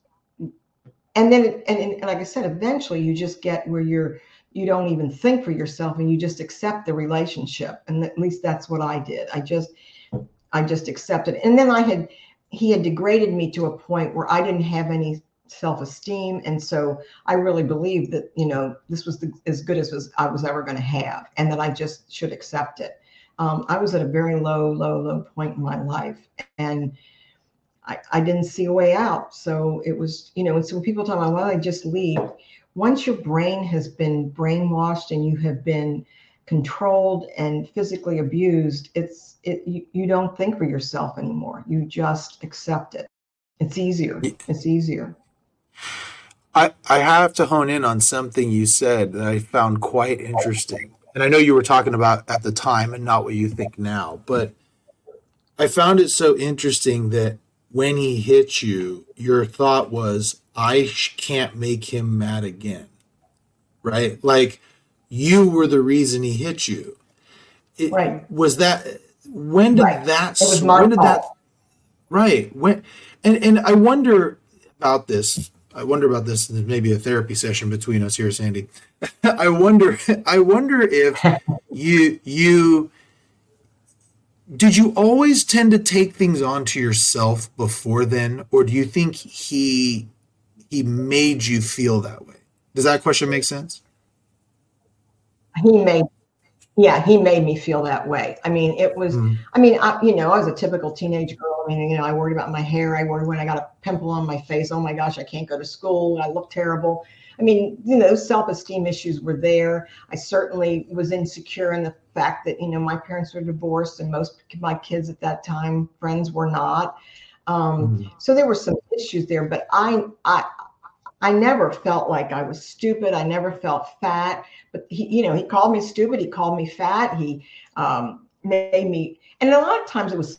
and then and, and like i said eventually you just get where you're you don't even think for yourself and you just accept the relationship. And at least that's what i did. I just i just accepted. And then i had he had degraded me to a point where i didn't have any self-esteem. And so i really believed that you know this was the, as good as was, i was ever going to have and that i just should accept it. Um, i was at a very low low low point in my life. And I, I didn't see a way out. So it was, you know, and so people talk about, well, I just leave. Once your brain has been brainwashed and you have been controlled and physically abused, it's it you, you don't think for yourself anymore. You just accept it. It's easier. It's easier. I, I have to hone in on something you said that I found quite interesting. And I know you were talking about at the time and not what you think now, but I found it so interesting that when he hit you, your thought was, I can't make him mad again. Right? Like you were the reason he hit you. It, Right. Was that when did Right. that It was my when did that right when and and I wonder about this. I wonder about this. There's maybe a therapy session between us here, Sandy. <laughs> I wonder. I wonder if <laughs> you you did you always tend to take things on to yourself before then, or do you think he he made you feel that way? Does that question make sense? he made yeah he made me feel that way i mean it was Mm. i mean I, you know i was a typical teenage girl i mean you know i worried about my hair i worried when i got a pimple on my face oh my gosh i can't go to school i look terrible i mean you know self-esteem issues were there i certainly was insecure in the fact that you know my parents were divorced and most of my kids at that time friends were not um, Mm. so there were some issues there but i i I never felt like I was stupid. I never felt fat. But he, you know, he called me stupid. He called me fat. He um, made me, and a lot of times it was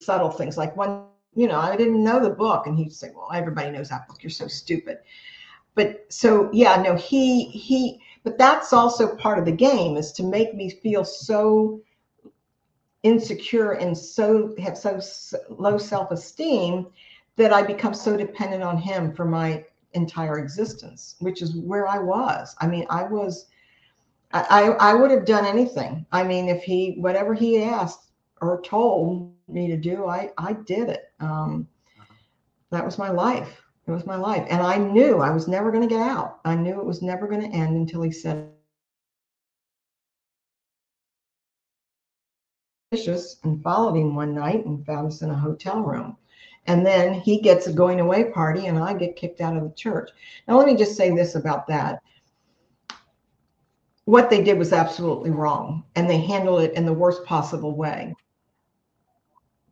subtle things like when, you know, I didn't know the book, and he'd say, "Well, everybody knows that book. You're so stupid." But so yeah, no, he he. But that's also part of the game is to make me feel so insecure and so have so low self-esteem that I become so dependent on him for my entire existence, which is where I was. I mean, I was, I I would have done anything. I mean, if he, whatever he asked or told me to do, I, I did it. Um, that was my life. It was my life. And I knew I was never going to get out. I knew it was never going to end until he said, suspicious and followed him one night and found us in a hotel room. And then he gets a going away party and I get kicked out of the church. Now, let me just say this about that. What they did was absolutely wrong and they handled it in the worst possible way.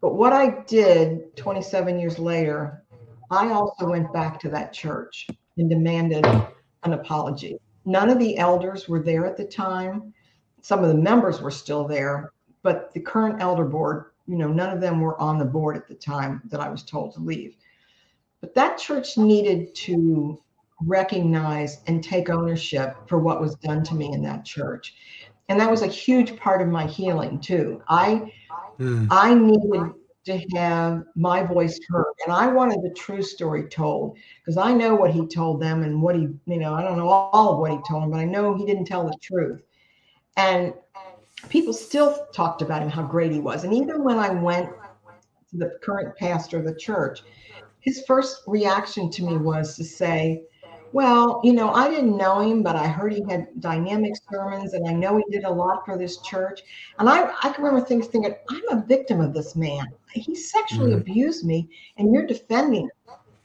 But what I did 27 years later, I also went back to that church and demanded an apology. None of the elders were there at the time. Some of the members were still there, but the current elder board, you know, none of them were on the board at the time that I was told to leave. But that church needed to recognize and take ownership for what was done to me in that church. And that was a huge part of my healing too. I Mm. I needed to have my voice heard and I wanted the true story told because I know what he told them and what he, you know, I don't know all of what he told them, but I know he didn't tell the truth. And people still talked about him, how great he was. And even when I went to the current pastor of the church, his first reaction to me was to say, well, you know, I didn't know him, but I heard he had dynamic sermons and I know he did a lot for this church. And I, I can remember things thinking, I'm a victim of this man. He sexually Mhm. abused me and you're defending him.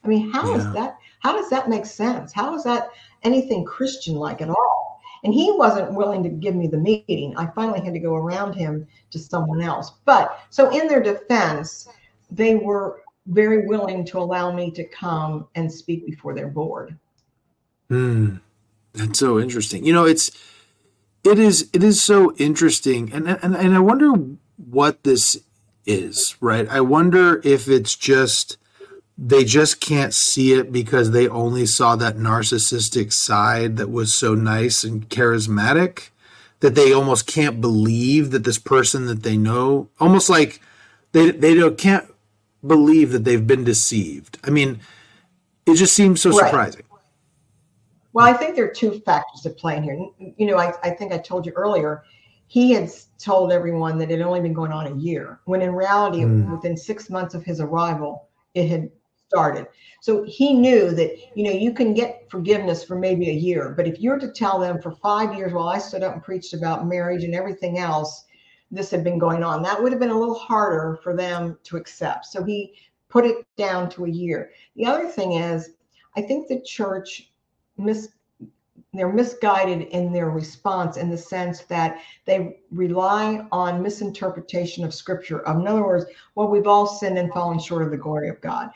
I mean, how is Yeah. that? How does that make sense? How is that anything Christian like at all? And he wasn't willing to give me the meeting. I finally had to go around him to someone else. But so in their defense, they were very willing to allow me to come and speak before their board. Mm. That's so interesting. You know, it's it is it is so interesting, and and and I wonder what this is. Right? I wonder if it's just they just can't see it because they only saw that narcissistic side that was so nice and charismatic that they almost can't believe that this person that they know almost like they they don't can't believe that they've been deceived. I mean, it just seems so Right. surprising. Well, I think there are two factors at play in here. You know, I, I think I told you earlier, he had told everyone that it had only been going on a year, when in reality, Mm. within six months of his arrival, it had started. So he knew that, you know, you can get forgiveness for maybe a year, but if you're to tell them for five years while I stood up and preached about marriage and everything else, this had been going on, that would have been a little harder for them to accept. So he put it down to a year. The other thing is, I think the church mis they're misguided in their response in the sense that they rely on misinterpretation of scripture. In other words, well, we've all sinned and fallen short of the glory of God.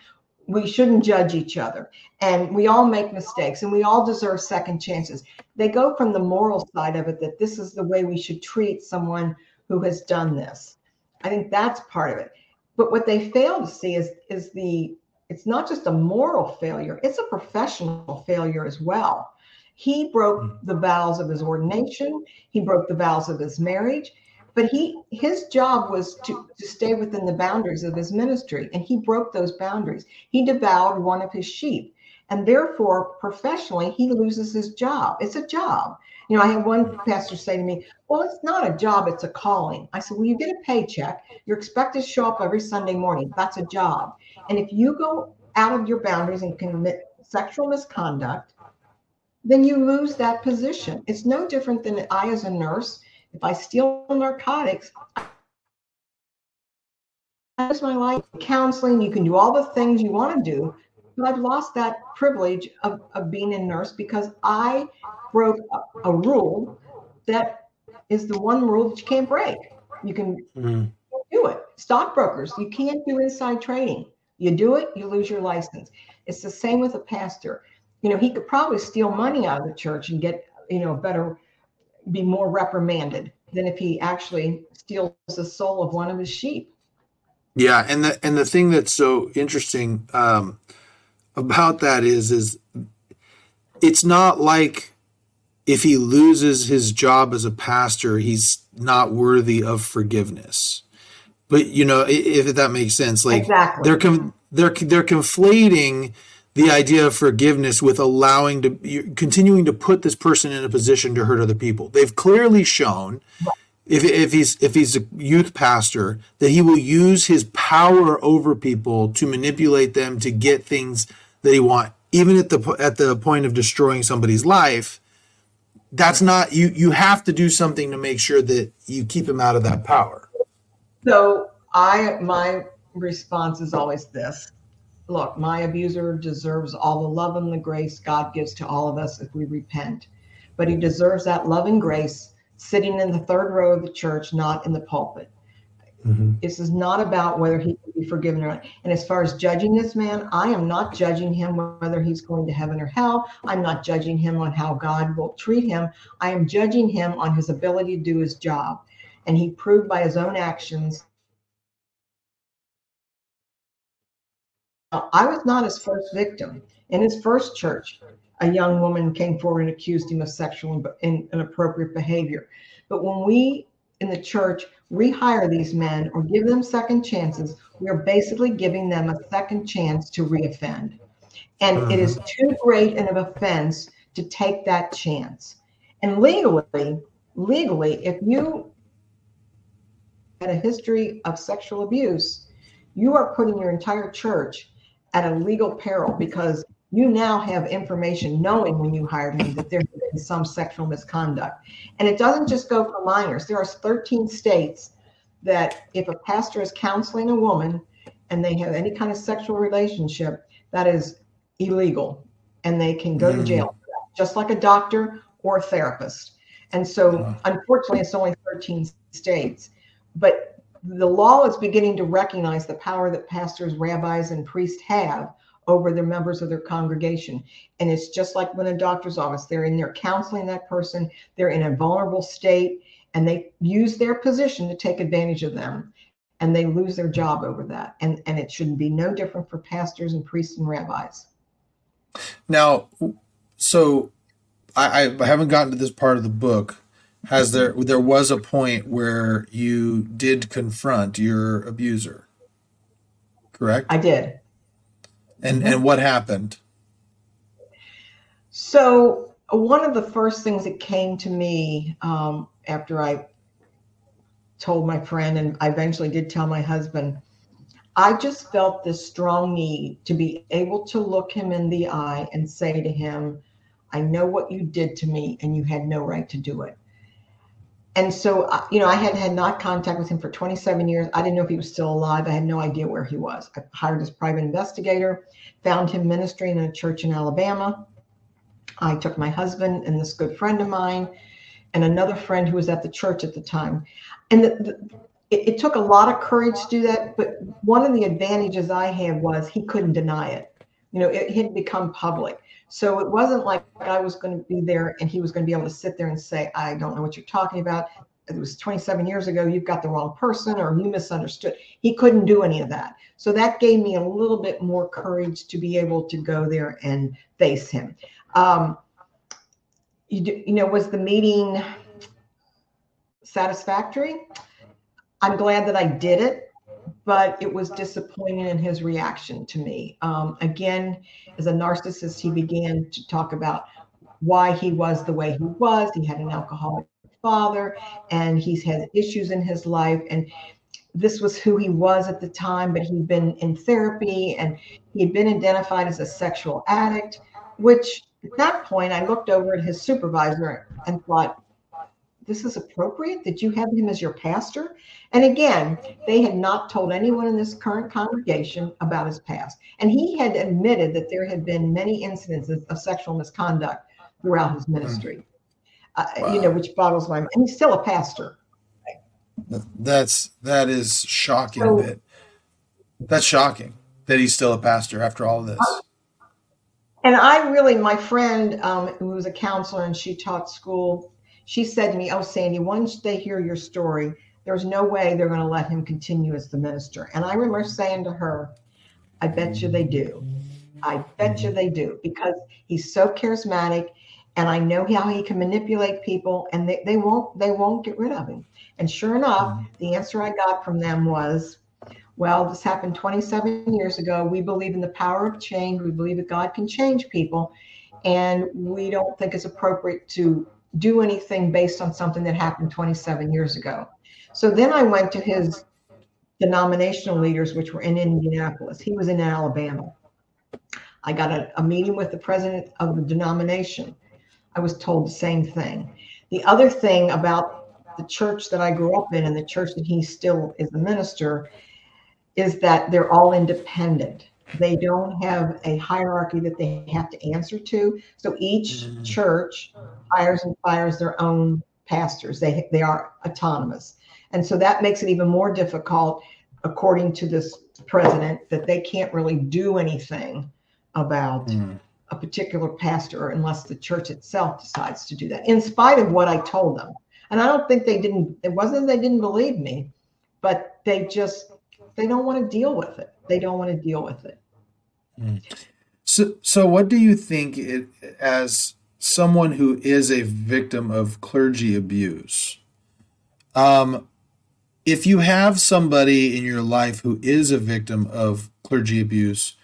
We shouldn't judge each other. And we all make mistakes and we all deserve second chances. They go from the moral side of it that this is the way we should treat someone who has done this. I think that's part of it. But what they fail to see is is the it's not just a moral failure, it's a professional failure as well. He broke hmm. the vows of his ordination, he broke the vows of his marriage, but he his job was to, to stay within the boundaries of his ministry, and he broke those boundaries. He devoured one of his sheep, and therefore professionally he loses his job. It's a job. You know, I had one pastor say to me, Well, it's not a job, it's a calling. I said, Well, you get a paycheck, you're expected to show up every Sunday morning. That's a job. And if you go out of your boundaries and commit sexual misconduct, then you lose that position. It's no different than I, as a nurse, if I steal narcotics, that's my life. Counseling, you can do all the things you want to do, but I've lost that privilege of, of being a nurse because I broke a, a rule that is the one rule that you can't break. You can mm. do it. Stockbrokers, you can't do inside trading. You do it, you lose your license. It's the same with a pastor. You know, he could probably steal money out of the church and get, you know, better, be more reprimanded than if he actually steals the soul of one of his sheep. Yeah, and the and the thing that's so interesting um, about that is is it's not like if he loses his job as a pastor, he's not worthy of forgiveness. But you know, if that makes sense, like exactly. they're com- they're they're conflating the idea of forgiveness with allowing to continuing to put this person in a position to hurt other people. They've clearly shown if, if he's if he's a youth pastor that he will use his power over people to manipulate them to get things that he want even at the at the point of destroying somebody's life that's not you you have to do something to make sure that you keep him out of that power so i my response is always this look, my abuser deserves all the love and the grace God gives to all of us if we repent. But he deserves that love and grace sitting in the third row of the church, not in the pulpit. Mm-hmm. This is not about whether he can be forgiven or not. And as far as judging this man, I am not judging him whether he's going to heaven or hell. I'm not judging him on how God will treat him. I am judging him on his ability to do his job. And he proved by his own actions I was not his first victim. In his first church, a young woman came forward and accused him of sexual and inappropriate behavior. But when we in the church rehire these men or give them second chances, we are basically giving them a second chance to reoffend. And uh-huh. it is mm-hmm. too great an offense to take that chance. And legally, legally, if you had a history of sexual abuse, you are putting your entire church at a legal peril because you now have information knowing when you hired him that there's been some sexual misconduct. And it doesn't just go for minors. There are 13 states that if a pastor is counseling a woman and they have any kind of sexual relationship, that is illegal and they can go mm. to jail, just like a doctor or a therapist. And so, unfortunately, it's only 13 states. But the law is beginning to recognize the power that pastors, rabbis, and priests have over the members of their congregation. And it's just like when a doctor's office, they're in there counseling that person, they're in a vulnerable state, and they use their position to take advantage of them. And they lose their job over that. And, and it shouldn't be no different for pastors and priests and rabbis. Now, so I, I haven't gotten to this part of the book, has there there was a point where you did confront your abuser correct? I did. And mm-hmm. and what happened? So one of the first things that came to me um, after i told my friend and i eventually did tell my husband i just felt this strong need to be able to look him in the eye and say to him i know what you did to me and you had no right to do it and so uh, you know i had had not contact with him for 27 years. I didn't know if he was still alive. I had no idea where he was. I hired this private investigator found him ministering in a church in alabama. I took my husband and this good friend of mine and another friend who was at the church at the time. And the, the, it, it took a lot of courage to do that but one of the advantages i had was he couldn't deny it. You know it had become public so it wasn't like I was going to be there and he was going to be able to sit there and say, I don't know what you're talking about. It was 27 years ago. You've got the wrong person or you misunderstood. He couldn't do any of that. So that gave me a little bit more courage to be able to go there and face him. Um, you, do, you know, was the meeting satisfactory? I'm glad that I did it, but it was disappointing in his reaction to me. Um, again, as a narcissist, he began to talk about why he was the way he was. He had an alcoholic father and he's had issues in his life. And this was who he was at the time, but he'd been in therapy and he'd been identified as a sexual addict, which at that point I looked over at his supervisor and thought, this is appropriate that you have him as your pastor? And again, they had not told anyone in this current congregation about his past. And he had admitted that there had been many incidences of sexual misconduct throughout his ministry, uh, Wow. you know, which boggles my mind. And he's still a pastor. That's that is shocking. So- that that's shocking that he's still a pastor after all of this. And I really, my friend um, who was a counselor and she taught school, she said to me, Oh, Sandy, once they hear your story, there's no way they're going to let him continue as the minister. And I remember saying to her, I bet you they do. I bet you they do because he's so charismatic and I know how he can manipulate people and they, they won't they won't get rid of him. And sure enough, the answer I got from them was, well, this happened 27 years ago. We believe in the power of change. We believe that God can change people. And we don't think it's appropriate to do anything based on something that happened 27 years ago. So then I went to his denominational leaders, which were in Indianapolis. He was in Alabama. I got a, a meeting with the president of the denomination. I was told the same thing. The other thing about the church that I grew up in and the church that he still is the minister is that they're all independent. They don't have a hierarchy that they have to answer to. So each Mhm. church hires and fires their own pastors. They they are autonomous. And so that makes it even more difficult according to this president that they can't really do anything about Mhm. a particular pastor unless the church itself decides to do that in spite of what i told them and i don't think they didn't it wasn't they didn't believe me but they just they don't want to deal with it they don't want to deal with it So, so what do you think it, as someone who is a victim of clergy abuse? Um, if you have somebody in your life who is a victim of clergy abuse,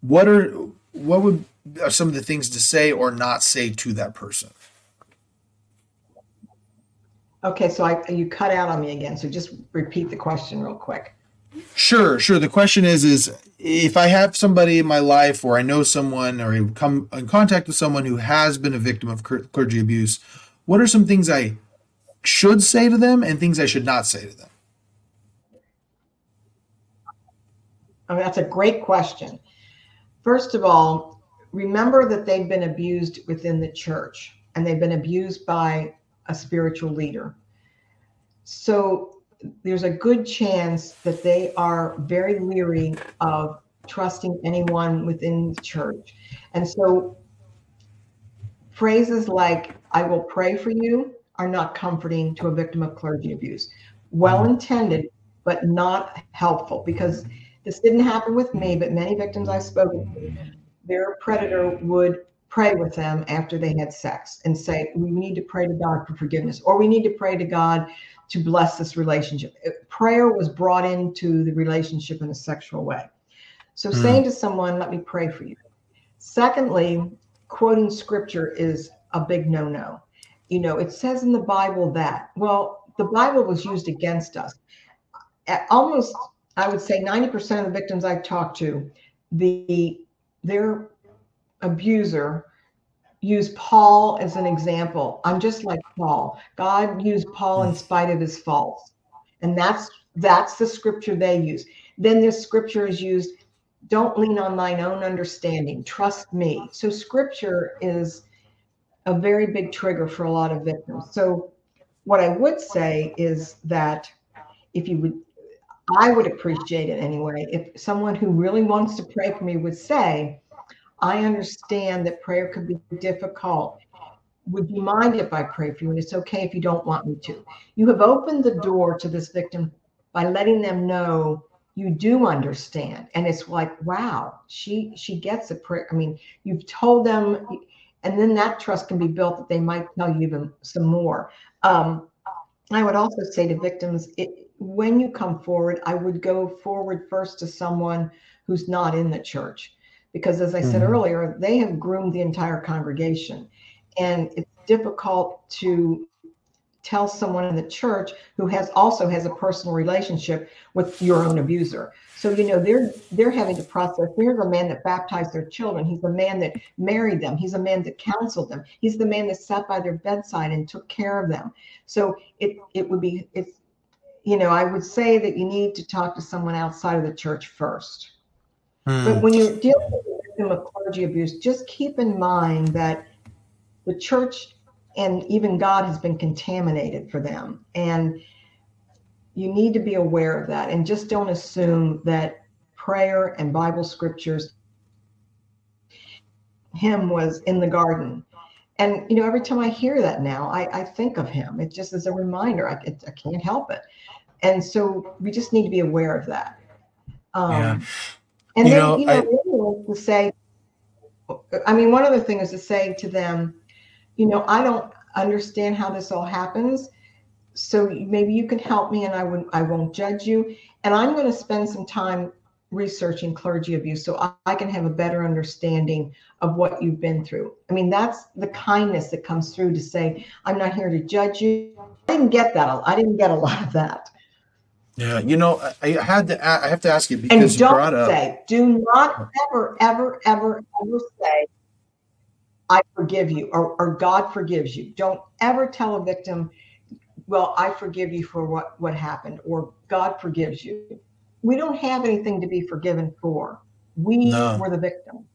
what are what would are some of the things to say or not say to that person? okay so i you cut out on me again so just repeat the question real quick Sure, sure. The question is, is if I have somebody in my life, or I know someone, or I come in contact with someone who has been a victim of clergy abuse, what are some things I should say to them and things I should not say to them? I mean, that's a great question. First of all, remember that they've been abused within the church and they've been abused by a spiritual leader. So there's a good chance that they are very leery of trusting anyone within the church. And so phrases like, I will pray for you, are not comforting to a victim of clergy abuse. Well intended, but not helpful because this didn't happen with me, but many victims I've spoken to, their predator would pray with them after they had sex and say, We need to pray to God for forgiveness, or we need to pray to God to bless this relationship. It- Prayer was brought into the relationship in a sexual way. So Hmm. saying to someone, Let me pray for you. Secondly, quoting scripture is a big no no. You know, it says in the Bible that, well, the Bible was used against us. At almost, I would say 90% of the victims I've talked to, the their abuser used Paul as an example. I'm just like Paul. God used Paul in spite of his faults. And that's that's the scripture they use. Then this scripture is used don't lean on thine own understanding. Trust me. So scripture is a very big trigger for a lot of victims. So what I would say is that if you would I would appreciate it anyway if someone who really wants to pray for me would say, I understand that prayer could be difficult. Would you mind if I pray for you? And it's okay if you don't want me to. You have opened the door to this victim by letting them know you do understand. And it's like, wow, she she gets a prayer. I mean, you've told them and then that trust can be built that they might tell you even some more. Um, I would also say to victims, it, when you come forward, I would go forward first to someone who's not in the church. Because as I said mm-hmm. earlier, they have groomed the entire congregation. And it's difficult to tell someone in the church who has also has a personal relationship with your own abuser. So you know they're they're having to process. Here's a man that baptized their children. He's the man that married them. He's a man that counseled them. He's the man that sat by their bedside and took care of them. So it it would be it's you know I would say that you need to talk to someone outside of the church first. Hmm. But when you're dealing with a victim of clergy abuse, just keep in mind that the church and even God has been contaminated for them. And you need to be aware of that and just don't assume that prayer and Bible scriptures him was in the garden. And you know, every time I hear that now, I, I think of him. It just is a reminder. I, it, I can't help it. And so we just need to be aware of that. Um, yeah. And you then, know, you know, I, to say, I mean, one other thing is to say to them, you know, I don't understand how this all happens. So maybe you can help me and I would I won't judge you. And I'm going to spend some time researching clergy abuse so I, I can have a better understanding of what you've been through. I mean, that's the kindness that comes through to say, I'm not here to judge you. I didn't get that. I didn't get a lot of that. Yeah, you know, I had to. I have to ask you because and don't you brought up. Say, do not ever, ever, ever, ever say, I forgive you or, or God forgives you. Don't ever tell a victim, well, I forgive you for what, what happened or God forgives you. We don't have anything to be forgiven for. We no. were the victim.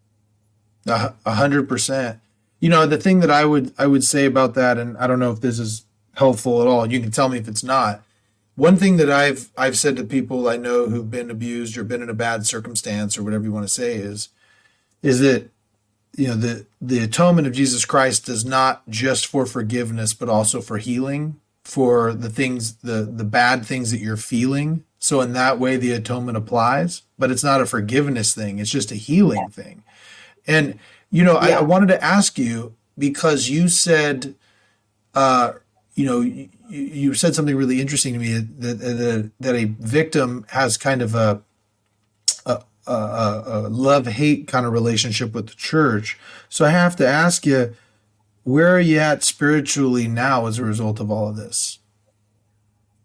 A hundred percent. You know, the thing that I would I would say about that, and I don't know if this is helpful at all. You can tell me if it's not. One thing that I've I've said to people I know who've been abused or been in a bad circumstance or whatever you want to say is is that you know the the atonement of Jesus Christ is not just for forgiveness but also for healing for the things the the bad things that you're feeling so in that way the atonement applies but it's not a forgiveness thing it's just a healing thing and you know yeah. I, I, wanted to ask you because you said uh you know you, said something really interesting to me that, that that a victim has kind of a a, a love hate kind of relationship with the church. So I have to ask you, where are you at spiritually now as a result of all of this?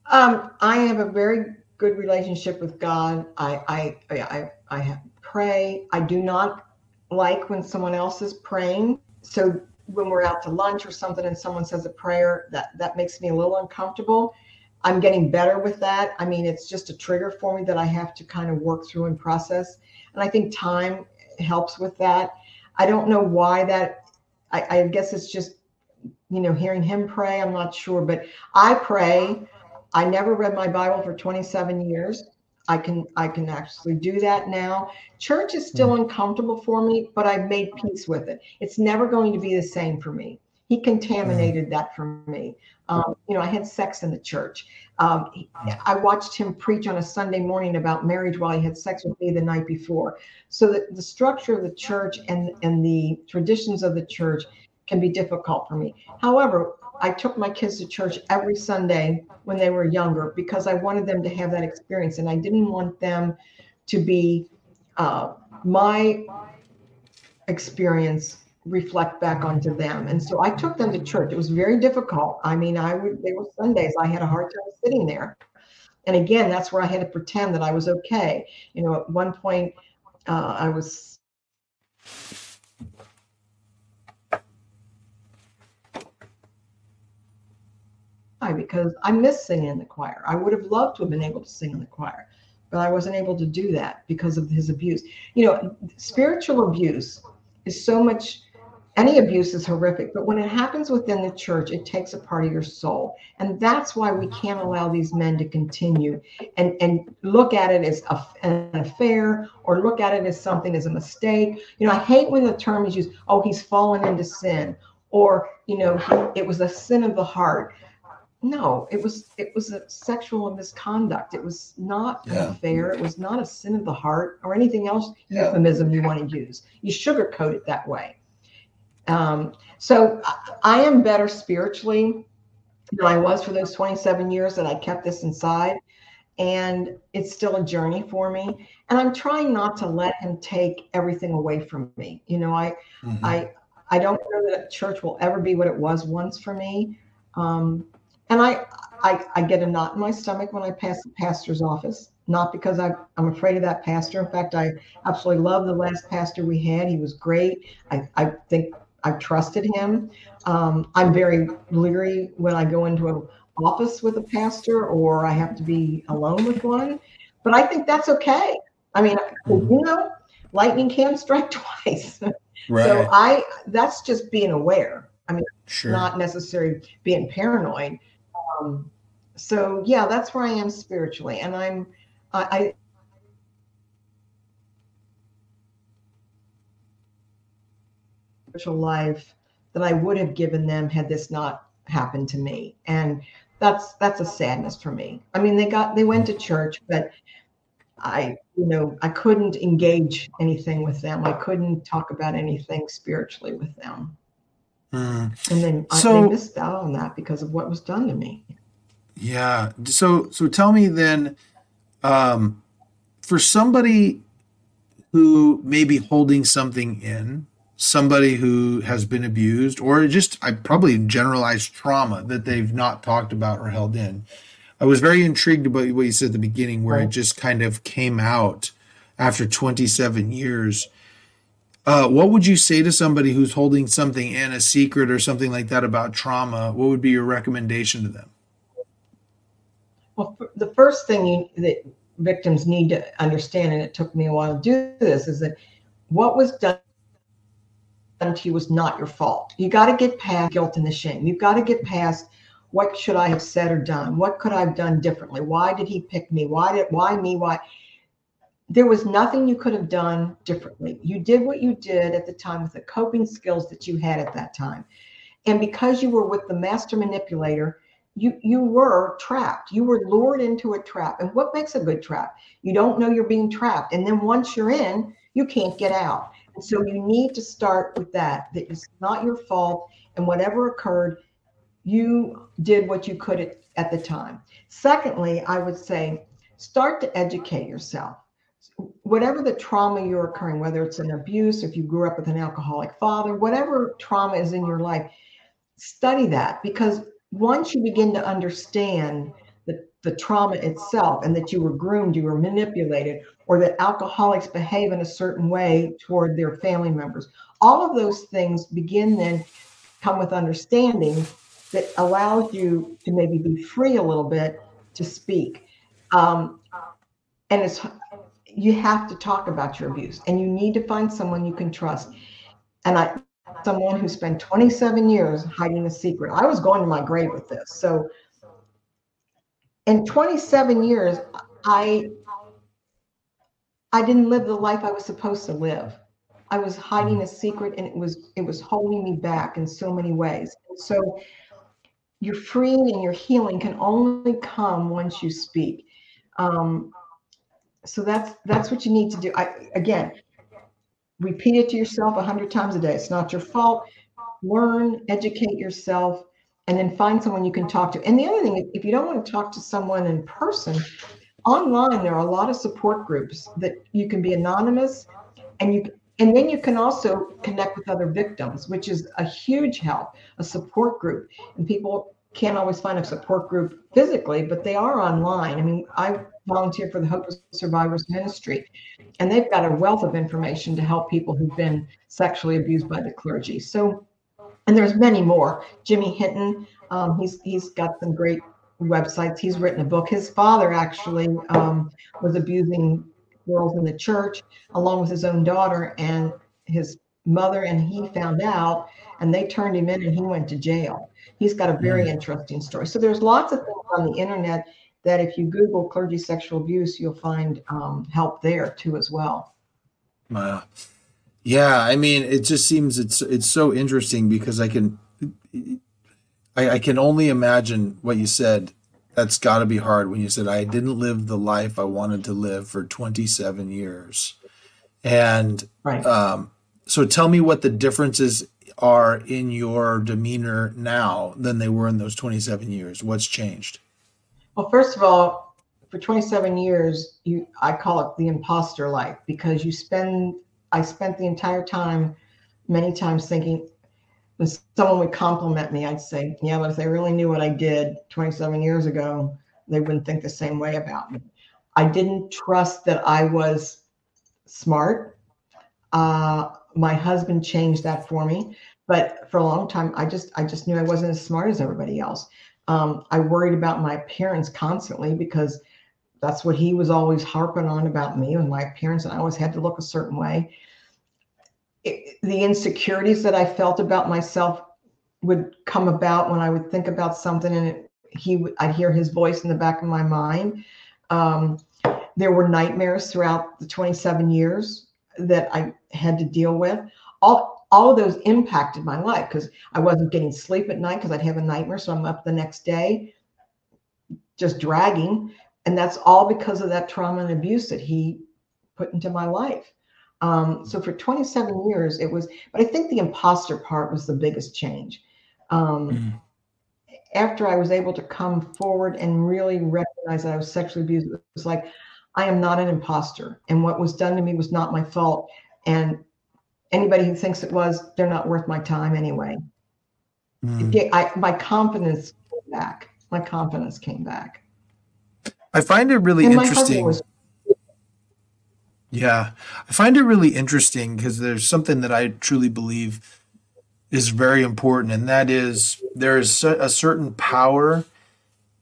Um, I have a very good relationship with God. I I I, I pray. I do not like when someone else is praying. So when we're out to lunch or something and someone says a prayer, that that makes me a little uncomfortable. I'm getting better with that. I mean, it's just a trigger for me that I have to kind of work through and process. And I think time helps with that. I don't know why that, I, I guess it's just, you know, hearing him pray. I'm not sure, but I pray. I never read my Bible for 27 years. I can I can actually do that now. Church is still mm. uncomfortable for me, but I've made peace with it. It's never going to be the same for me. He contaminated mm. that for me. Um, you know, I had sex in the church. Um, he, I watched him preach on a Sunday morning about marriage while he had sex with me the night before. So the, the structure of the church and, and the traditions of the church can be difficult for me. However, I took my kids to church every Sunday when they were younger because I wanted them to have that experience and I didn't want them to be uh, my experience reflect back onto them. And so I took them to church. It was very difficult. I mean, I would, they were Sundays. I had a hard time sitting there. And again, that's where I had to pretend that I was okay. You know, at one point, uh, I was. Because I miss singing in the choir. I would have loved to have been able to sing in the choir, but I wasn't able to do that because of his abuse. You know, spiritual abuse is so much any abuse is horrific, but when it happens within the church, it takes a part of your soul. And that's why we can't allow these men to continue and, and look at it as a, an affair or look at it as something as a mistake. You know, I hate when the term is used, oh, he's fallen into sin, or, you know, it was a sin of the heart. No, it was it was a sexual misconduct. It was not yeah. an affair. It was not a sin of the heart or anything else yeah. euphemism you want to use. You sugarcoat it that way Um, so I am better spiritually than I was for those 27 years that I kept this inside. And it's still a journey for me. And I'm trying not to let him take everything away from me. You know, I mm-hmm. I I don't know that church will ever be what it was once for me. Um, and I, I I get a knot in my stomach when I pass the pastor's office. Not because I, I'm afraid of that pastor. In fact, I absolutely love the last pastor we had. He was great. I, I think I trusted him. Um, I'm very leery when I go into an office with a pastor or I have to be alone with one. But I think that's okay. I mean, mm-hmm. you know, lightning can strike <laughs> twice. Right. So I that's just being aware. I mean, sure. not necessarily being paranoid. Um, so yeah, that's where I am spiritually, and I'm I, spiritual life that I would have given them had this not happened to me. And that's that's a sadness for me. I mean, they got they went to church, but I, you know, I couldn't engage anything with them. I couldn't talk about anything spiritually with them. Mm. And then so, I missed out on that because of what was done to me. Yeah. So so tell me then, um, for somebody who may be holding something in, somebody who has been abused or just I probably generalized trauma that they've not talked about or held in. I was very intrigued about what you said at the beginning where it just kind of came out after 27 years. Uh, what would you say to somebody who's holding something in a secret or something like that about trauma? What would be your recommendation to them? Well, the first thing you, that victims need to understand, and it took me a while to do this, is that what was done to you was not your fault. You got to get past guilt and the shame. You've got to get past what should I have said or done? What could I have done differently? Why did he pick me? Why did why me? Why? There was nothing you could have done differently. You did what you did at the time with the coping skills that you had at that time. And because you were with the master manipulator, you you were trapped. You were lured into a trap. And what makes a good trap? You don't know you're being trapped. And then once you're in, you can't get out. And so you need to start with that, that it's not your fault. And whatever occurred, you did what you could at, at the time. Secondly, I would say start to educate yourself. Whatever the trauma you're occurring, whether it's an abuse, if you grew up with an alcoholic father, whatever trauma is in your life, study that because once you begin to understand the, the trauma itself and that you were groomed, you were manipulated, or that alcoholics behave in a certain way toward their family members. All of those things begin then come with understanding that allows you to maybe be free a little bit to speak. Um, and it's you have to talk about your abuse and you need to find someone you can trust. And I someone who spent 27 years hiding a secret. I was going to my grave with this. So in 27 years, I I didn't live the life I was supposed to live. I was hiding a secret and it was it was holding me back in so many ways. So your freeing and your healing can only come once you speak. Um, so that's that's what you need to do. I again repeat it to yourself a hundred times a day. It's not your fault. Learn, educate yourself, and then find someone you can talk to. And the other thing, if you don't want to talk to someone in person, online there are a lot of support groups that you can be anonymous and you and then you can also connect with other victims which is a huge help a support group and people can't always find a support group physically but they are online i mean i volunteer for the hope of survivors ministry and they've got a wealth of information to help people who've been sexually abused by the clergy so and there's many more jimmy hinton um, he's he's got some great websites. He's written a book. His father actually um, was abusing girls in the church along with his own daughter and his mother and he found out and they turned him in and he went to jail. He's got a very mm. interesting story. So there's lots of things on the internet that if you Google clergy sexual abuse, you'll find um, help there too as well. Wow. Yeah, I mean, it just seems it's it's so interesting because I can I, I can only imagine what you said. That's got to be hard when you said, I didn't live the life I wanted to live for 27 years. And right. um, so tell me what the difference is are in your demeanor now than they were in those 27 years? What's changed? Well, first of all, for 27 years, you I call it the imposter life because you spend I spent the entire time many times thinking when someone would compliment me, I'd say, Yeah, but if they really knew what I did 27 years ago, they wouldn't think the same way about me. I didn't trust that I was smart. Uh, my husband changed that for me, but for a long time, I just I just knew I wasn't as smart as everybody else. Um, I worried about my appearance constantly because that's what he was always harping on about me and my appearance, and I always had to look a certain way. It, the insecurities that I felt about myself would come about when I would think about something, and it, he I'd hear his voice in the back of my mind. Um, there were nightmares throughout the 27 years that I had to deal with. All all of those impacted my life because I wasn't getting sleep at night because I'd have a nightmare. So I'm up the next day just dragging. And that's all because of that trauma and abuse that he put into my life. Um, so for 27 years, it was, but I think the imposter part was the biggest change. Um, mm. After I was able to come forward and really recognize that I was sexually abused, it was like, I am not an imposter. And what was done to me was not my fault. And anybody who thinks it was, they're not worth my time anyway. Mm. I, my confidence came back. My confidence came back. I find it really and interesting. Was- yeah, I find it really interesting because there's something that I truly believe is very important, and that is there is a certain power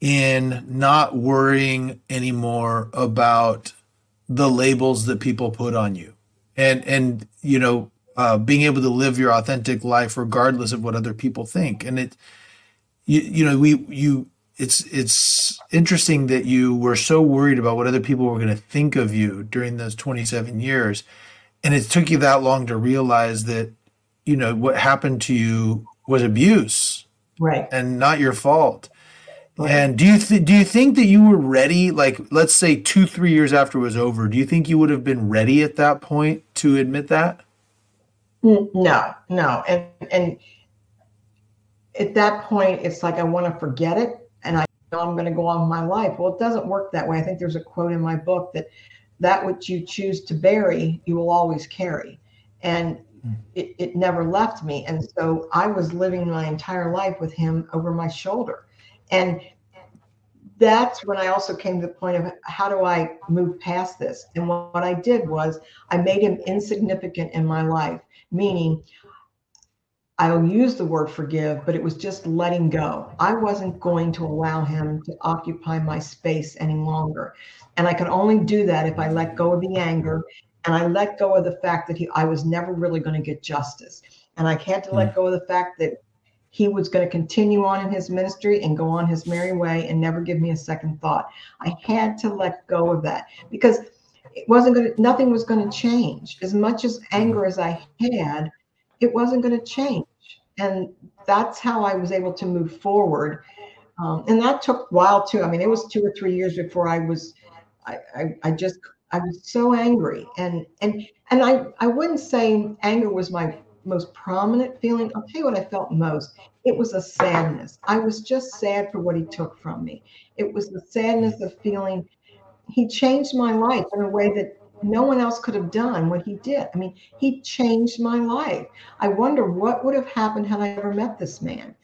in not worrying anymore about the labels that people put on you. And and you know uh, being able to live your authentic life regardless of what other people think. And it you, you know we you it's it's interesting that you were so worried about what other people were going to think of you during those 27 years. And it took you that long to realize that you know what happened to you was abuse. Right. And not your fault and do you th- do you think that you were ready? Like, let's say two, three years after it was over, do you think you would have been ready at that point to admit that? No, no, and and at that point, it's like I want to forget it, and I know I'm going to go on with my life. Well, it doesn't work that way. I think there's a quote in my book that that which you choose to bury, you will always carry, and hmm. it, it never left me. And so I was living my entire life with him over my shoulder and that's when I also came to the point of how do I move past this? And what, what I did was I made him insignificant in my life, meaning I'll use the word forgive, but it was just letting go. I wasn't going to allow him to occupy my space any longer. And I could only do that if I let go of the anger and I let go of the fact that he I was never really going to get justice. And I had to let hmm. go of the fact that he was going to continue on in his ministry and go on his merry way and never give me a second thought. I had to let go of that because it wasn't going to, nothing was going to change. As much as anger as I had, it wasn't going to change. And that's how I was able to move forward. Um, and that took a while too. I mean, it was two or three years before I was, I, I, I just, I was so angry. And, and, and I, I wouldn't say anger was my most prominent feeling, I'll tell you what I felt most. It was a sadness. I was just sad for what he took from me. It was the sadness of feeling he changed my life in a way that no one else could have done what he did. I mean, he changed my life. I wonder what would have happened had I ever met this man.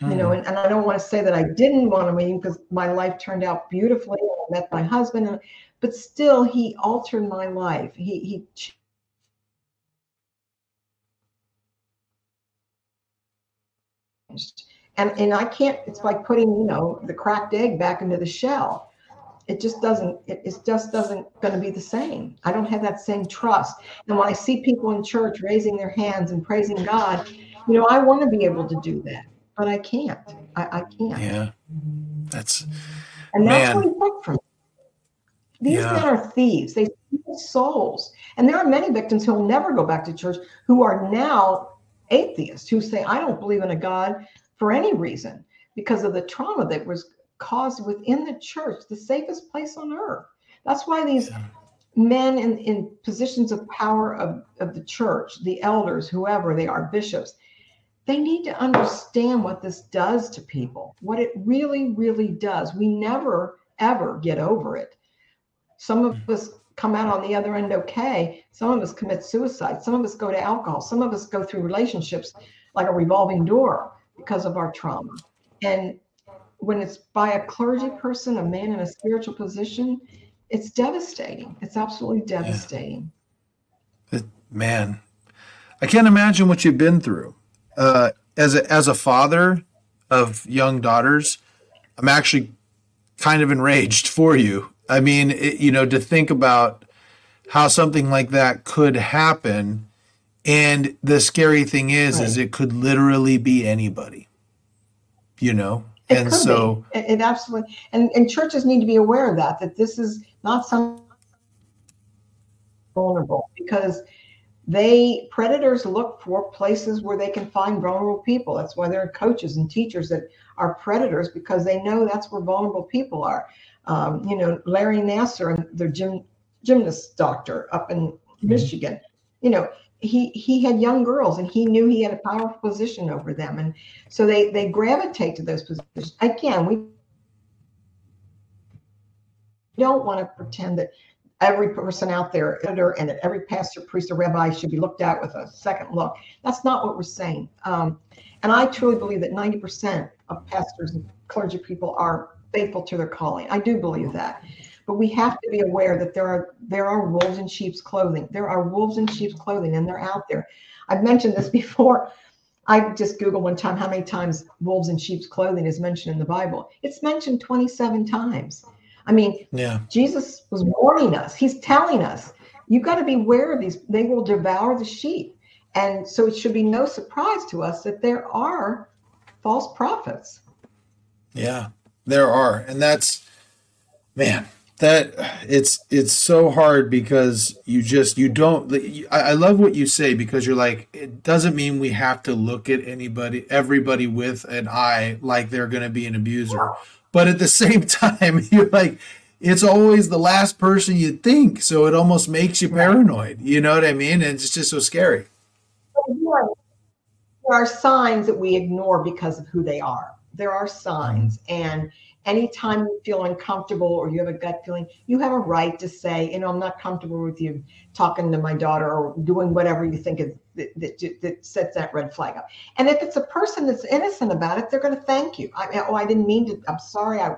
Hmm. You know, hmm. and, and I don't want to say that I didn't want to meet him because my life turned out beautifully. I met my husband, but still, he altered my life. He he changed. And and I can't, it's like putting, you know, the cracked egg back into the shell. It just doesn't, it, it just doesn't going to be the same. I don't have that same trust. And when I see people in church raising their hands and praising God, you know, I want to be able to do that, but I can't. I, I can't. Yeah. That's, and that's man. what he took from. These yeah. men are thieves. They steal souls. And there are many victims who will never go back to church who are now atheists who say, I don't believe in a God for any reason because of the trauma that was caused within the church, the safest place on earth. That's why these men in, in positions of power of, of the church, the elders, whoever they are, bishops, they need to understand what this does to people, what it really, really does. We never, ever get over it. Some of mm. us come out on the other end okay. Some of us commit suicide. Some of us go to alcohol. Some of us go through relationships like a revolving door because of our trauma. And when it's by a clergy person, a man in a spiritual position, it's devastating. It's absolutely devastating. Yeah. Man, I can't imagine what you've been through. Uh, as a as a father of young daughters, I'm actually kind of enraged for you. I mean, it, you know, to think about how something like that could happen, and the scary thing is, right. is it could literally be anybody. You know, it and so it, it, absolutely and and churches need to be aware of that that this is not some vulnerable because they predators look for places where they can find vulnerable people that's why there are coaches and teachers that are predators because they know that's where vulnerable people are um, you know larry nassar and the gym gymnast doctor up in mm-hmm. michigan you know he he had young girls and he knew he had a powerful position over them and so they they gravitate to those positions again we don't want to pretend that every person out there, editor, and that every pastor, priest, or rabbi should be looked at with a second look. That's not what we're saying. Um, and I truly believe that 90% of pastors and clergy people are faithful to their calling. I do believe that. But we have to be aware that there are there are wolves in sheep's clothing. There are wolves in sheep's clothing, and they're out there. I've mentioned this <laughs> before. I just Googled one time how many times wolves in sheep's clothing is mentioned in the Bible. It's mentioned 27 times. I mean, yeah. Jesus was warning us. He's telling us, you've got to be aware of these. They will devour the sheep. And so it should be no surprise to us that there are false prophets. Yeah, there are. And that's, man, that it's it's so hard because you just you don't I, I love what you say because you're like it doesn't mean we have to look at anybody everybody with an eye like they're going to be an abuser but at the <laughs> same time, <laughs> you're like, it's always the last person you think. So it almost makes you paranoid. You know what I mean? And it's just so scary. There are signs that we ignore because of who they are. There are signs. And anytime you feel uncomfortable or you have a gut feeling, you have a right to say, you know, I'm not comfortable with you talking to my daughter or doing whatever you think is, that, that, that sets that red flag up. And if it's a person that's innocent about it, they're going to thank you. I, oh, I didn't mean to. I'm sorry. I,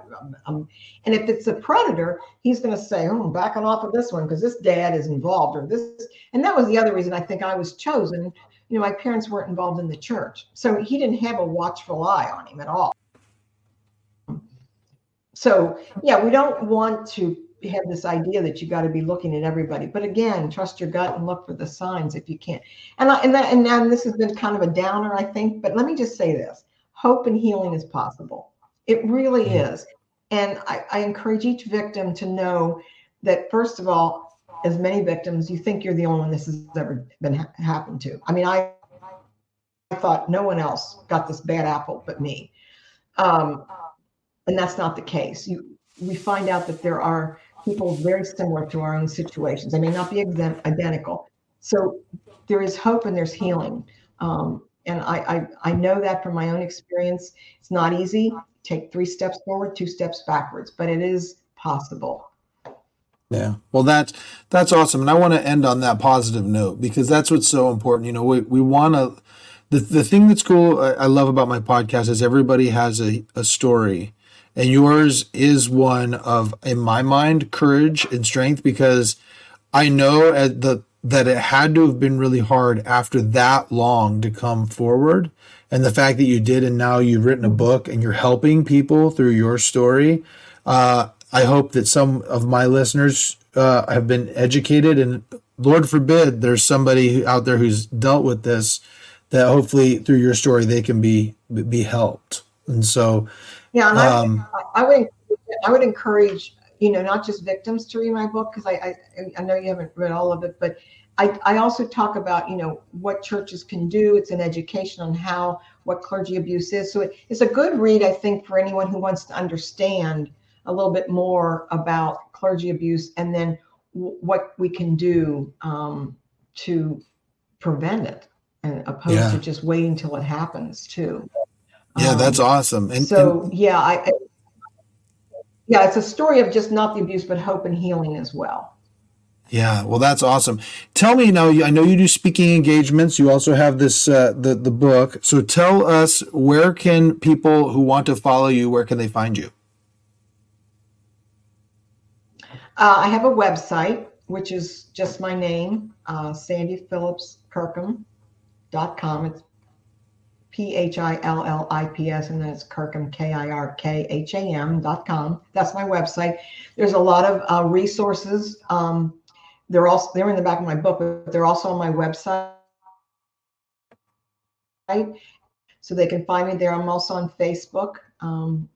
I'm, and if it's a predator, he's going to say, oh, I'm backing off of this one because this dad is involved or this. And that was the other reason I think I was chosen. You know, my parents weren't involved in the church. So he didn't have a watchful eye on him at all. So yeah, we don't want to have this idea that you got to be looking at everybody. But again, trust your gut and look for the signs if you can. And I, and that, and now this has been kind of a downer, I think. But let me just say this: hope and healing is possible. It really mm-hmm. is. And I, I encourage each victim to know that first of all, as many victims, you think you're the only one this has ever been ha- happened to. I mean, I, I thought no one else got this bad apple but me. Um, and that's not the case. You, we find out that there are people very similar to our own situations. They may not be identical. So there is hope and there's healing. Um, and I, I, I know that from my own experience. It's not easy. Take three steps forward, two steps backwards, but it is possible. Yeah. Well, that's that's awesome, and I want to end on that positive note because that's what's so important. You know, we we want to. The, the thing that's cool I, I love about my podcast is everybody has a, a story and yours is one of, in my mind, courage and strength because I know at the that it had to have been really hard after that long to come forward. And the fact that you did, and now you've written a book and you're helping people through your story. Uh, I hope that some of my listeners uh, have been educated, and Lord forbid there's somebody out there who's dealt with this. That hopefully through your story they can be be helped. And so, yeah, and um, I, I, would I would encourage you know not just victims to read my book because I, I I know you haven't read all of it, but I, I also talk about you know what churches can do. It's an education on how what clergy abuse is. So it, it's a good read, I think, for anyone who wants to understand a little bit more about clergy abuse and then w- what we can do um, to prevent it, and opposed Yeah. to just waiting till it happens too. Yeah, Um, that's awesome. And, so and yeah, I, I yeah, it's a story of just not the abuse, but hope and healing as well. yeah, well, that's awesome. Tell me now. I know you do speaking engagements. You also have this uh, the the book. So tell us where can people who want to follow you where can they find you? Uh, I have a website, which is just my name, uh, sandyphillipskirkham.com. It's P H I L L I P S, and then it's Kirkham, K I R K H A M.com. That's my website. There's a lot of uh, resources. Um, they're also they're in the back of my book, but they're also on my website. So they can find me there. I'm also on Facebook. Um,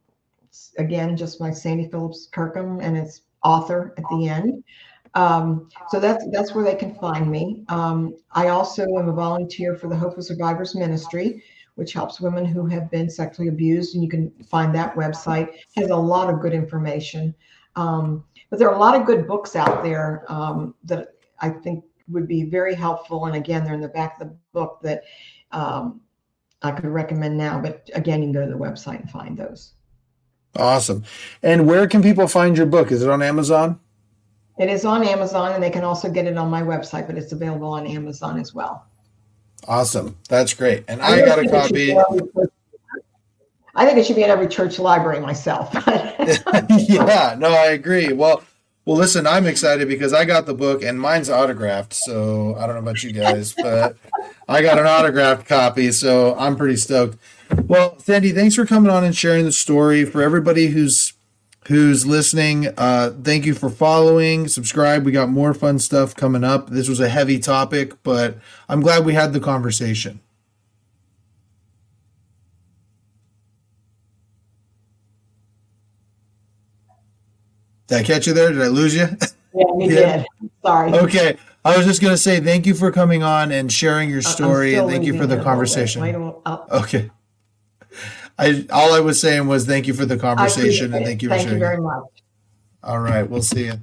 again, just my Sandy Phillips Kirkham, and it's author at the end. Um, so that's that's where they can find me. Um, I also am a volunteer for the Hope of Survivors Ministry, which helps women who have been sexually abused, and you can find that website. It has a lot of good information. Um, but there are a lot of good books out there um, that I think would be very helpful. And again, they're in the back of the book that um, I could recommend now. But again, you can go to the website and find those. Awesome. And where can people find your book? Is it on Amazon? It is on Amazon, and they can also get it on my website, but it's available on Amazon as well. Awesome. That's great. And I got a think it should be copy. in every church- I think it should be in every church library myself. <laughs> <laughs> yeah, no, I agree. Well, well, listen, I'm excited because I got the book and mine's autographed. So I don't know about you guys, but I got an autographed copy, so I'm pretty stoked. Well, Sandy, thanks for coming on and sharing the story. For everybody who's who's listening, uh, thank you for following, subscribe. We got more fun stuff coming up. This was a heavy topic, but I'm glad we had the conversation. Did I catch you there? Did I lose you? <laughs> yeah, you Yeah. did. Sorry. Okay. I was just going to say thank you for coming on and sharing your uh, story and thank you for the it a little bit. conversation. I'll- Okay. I all I was saying was thank you for the conversation and thank you for sharing. Thank you very much. All right, we'll see you.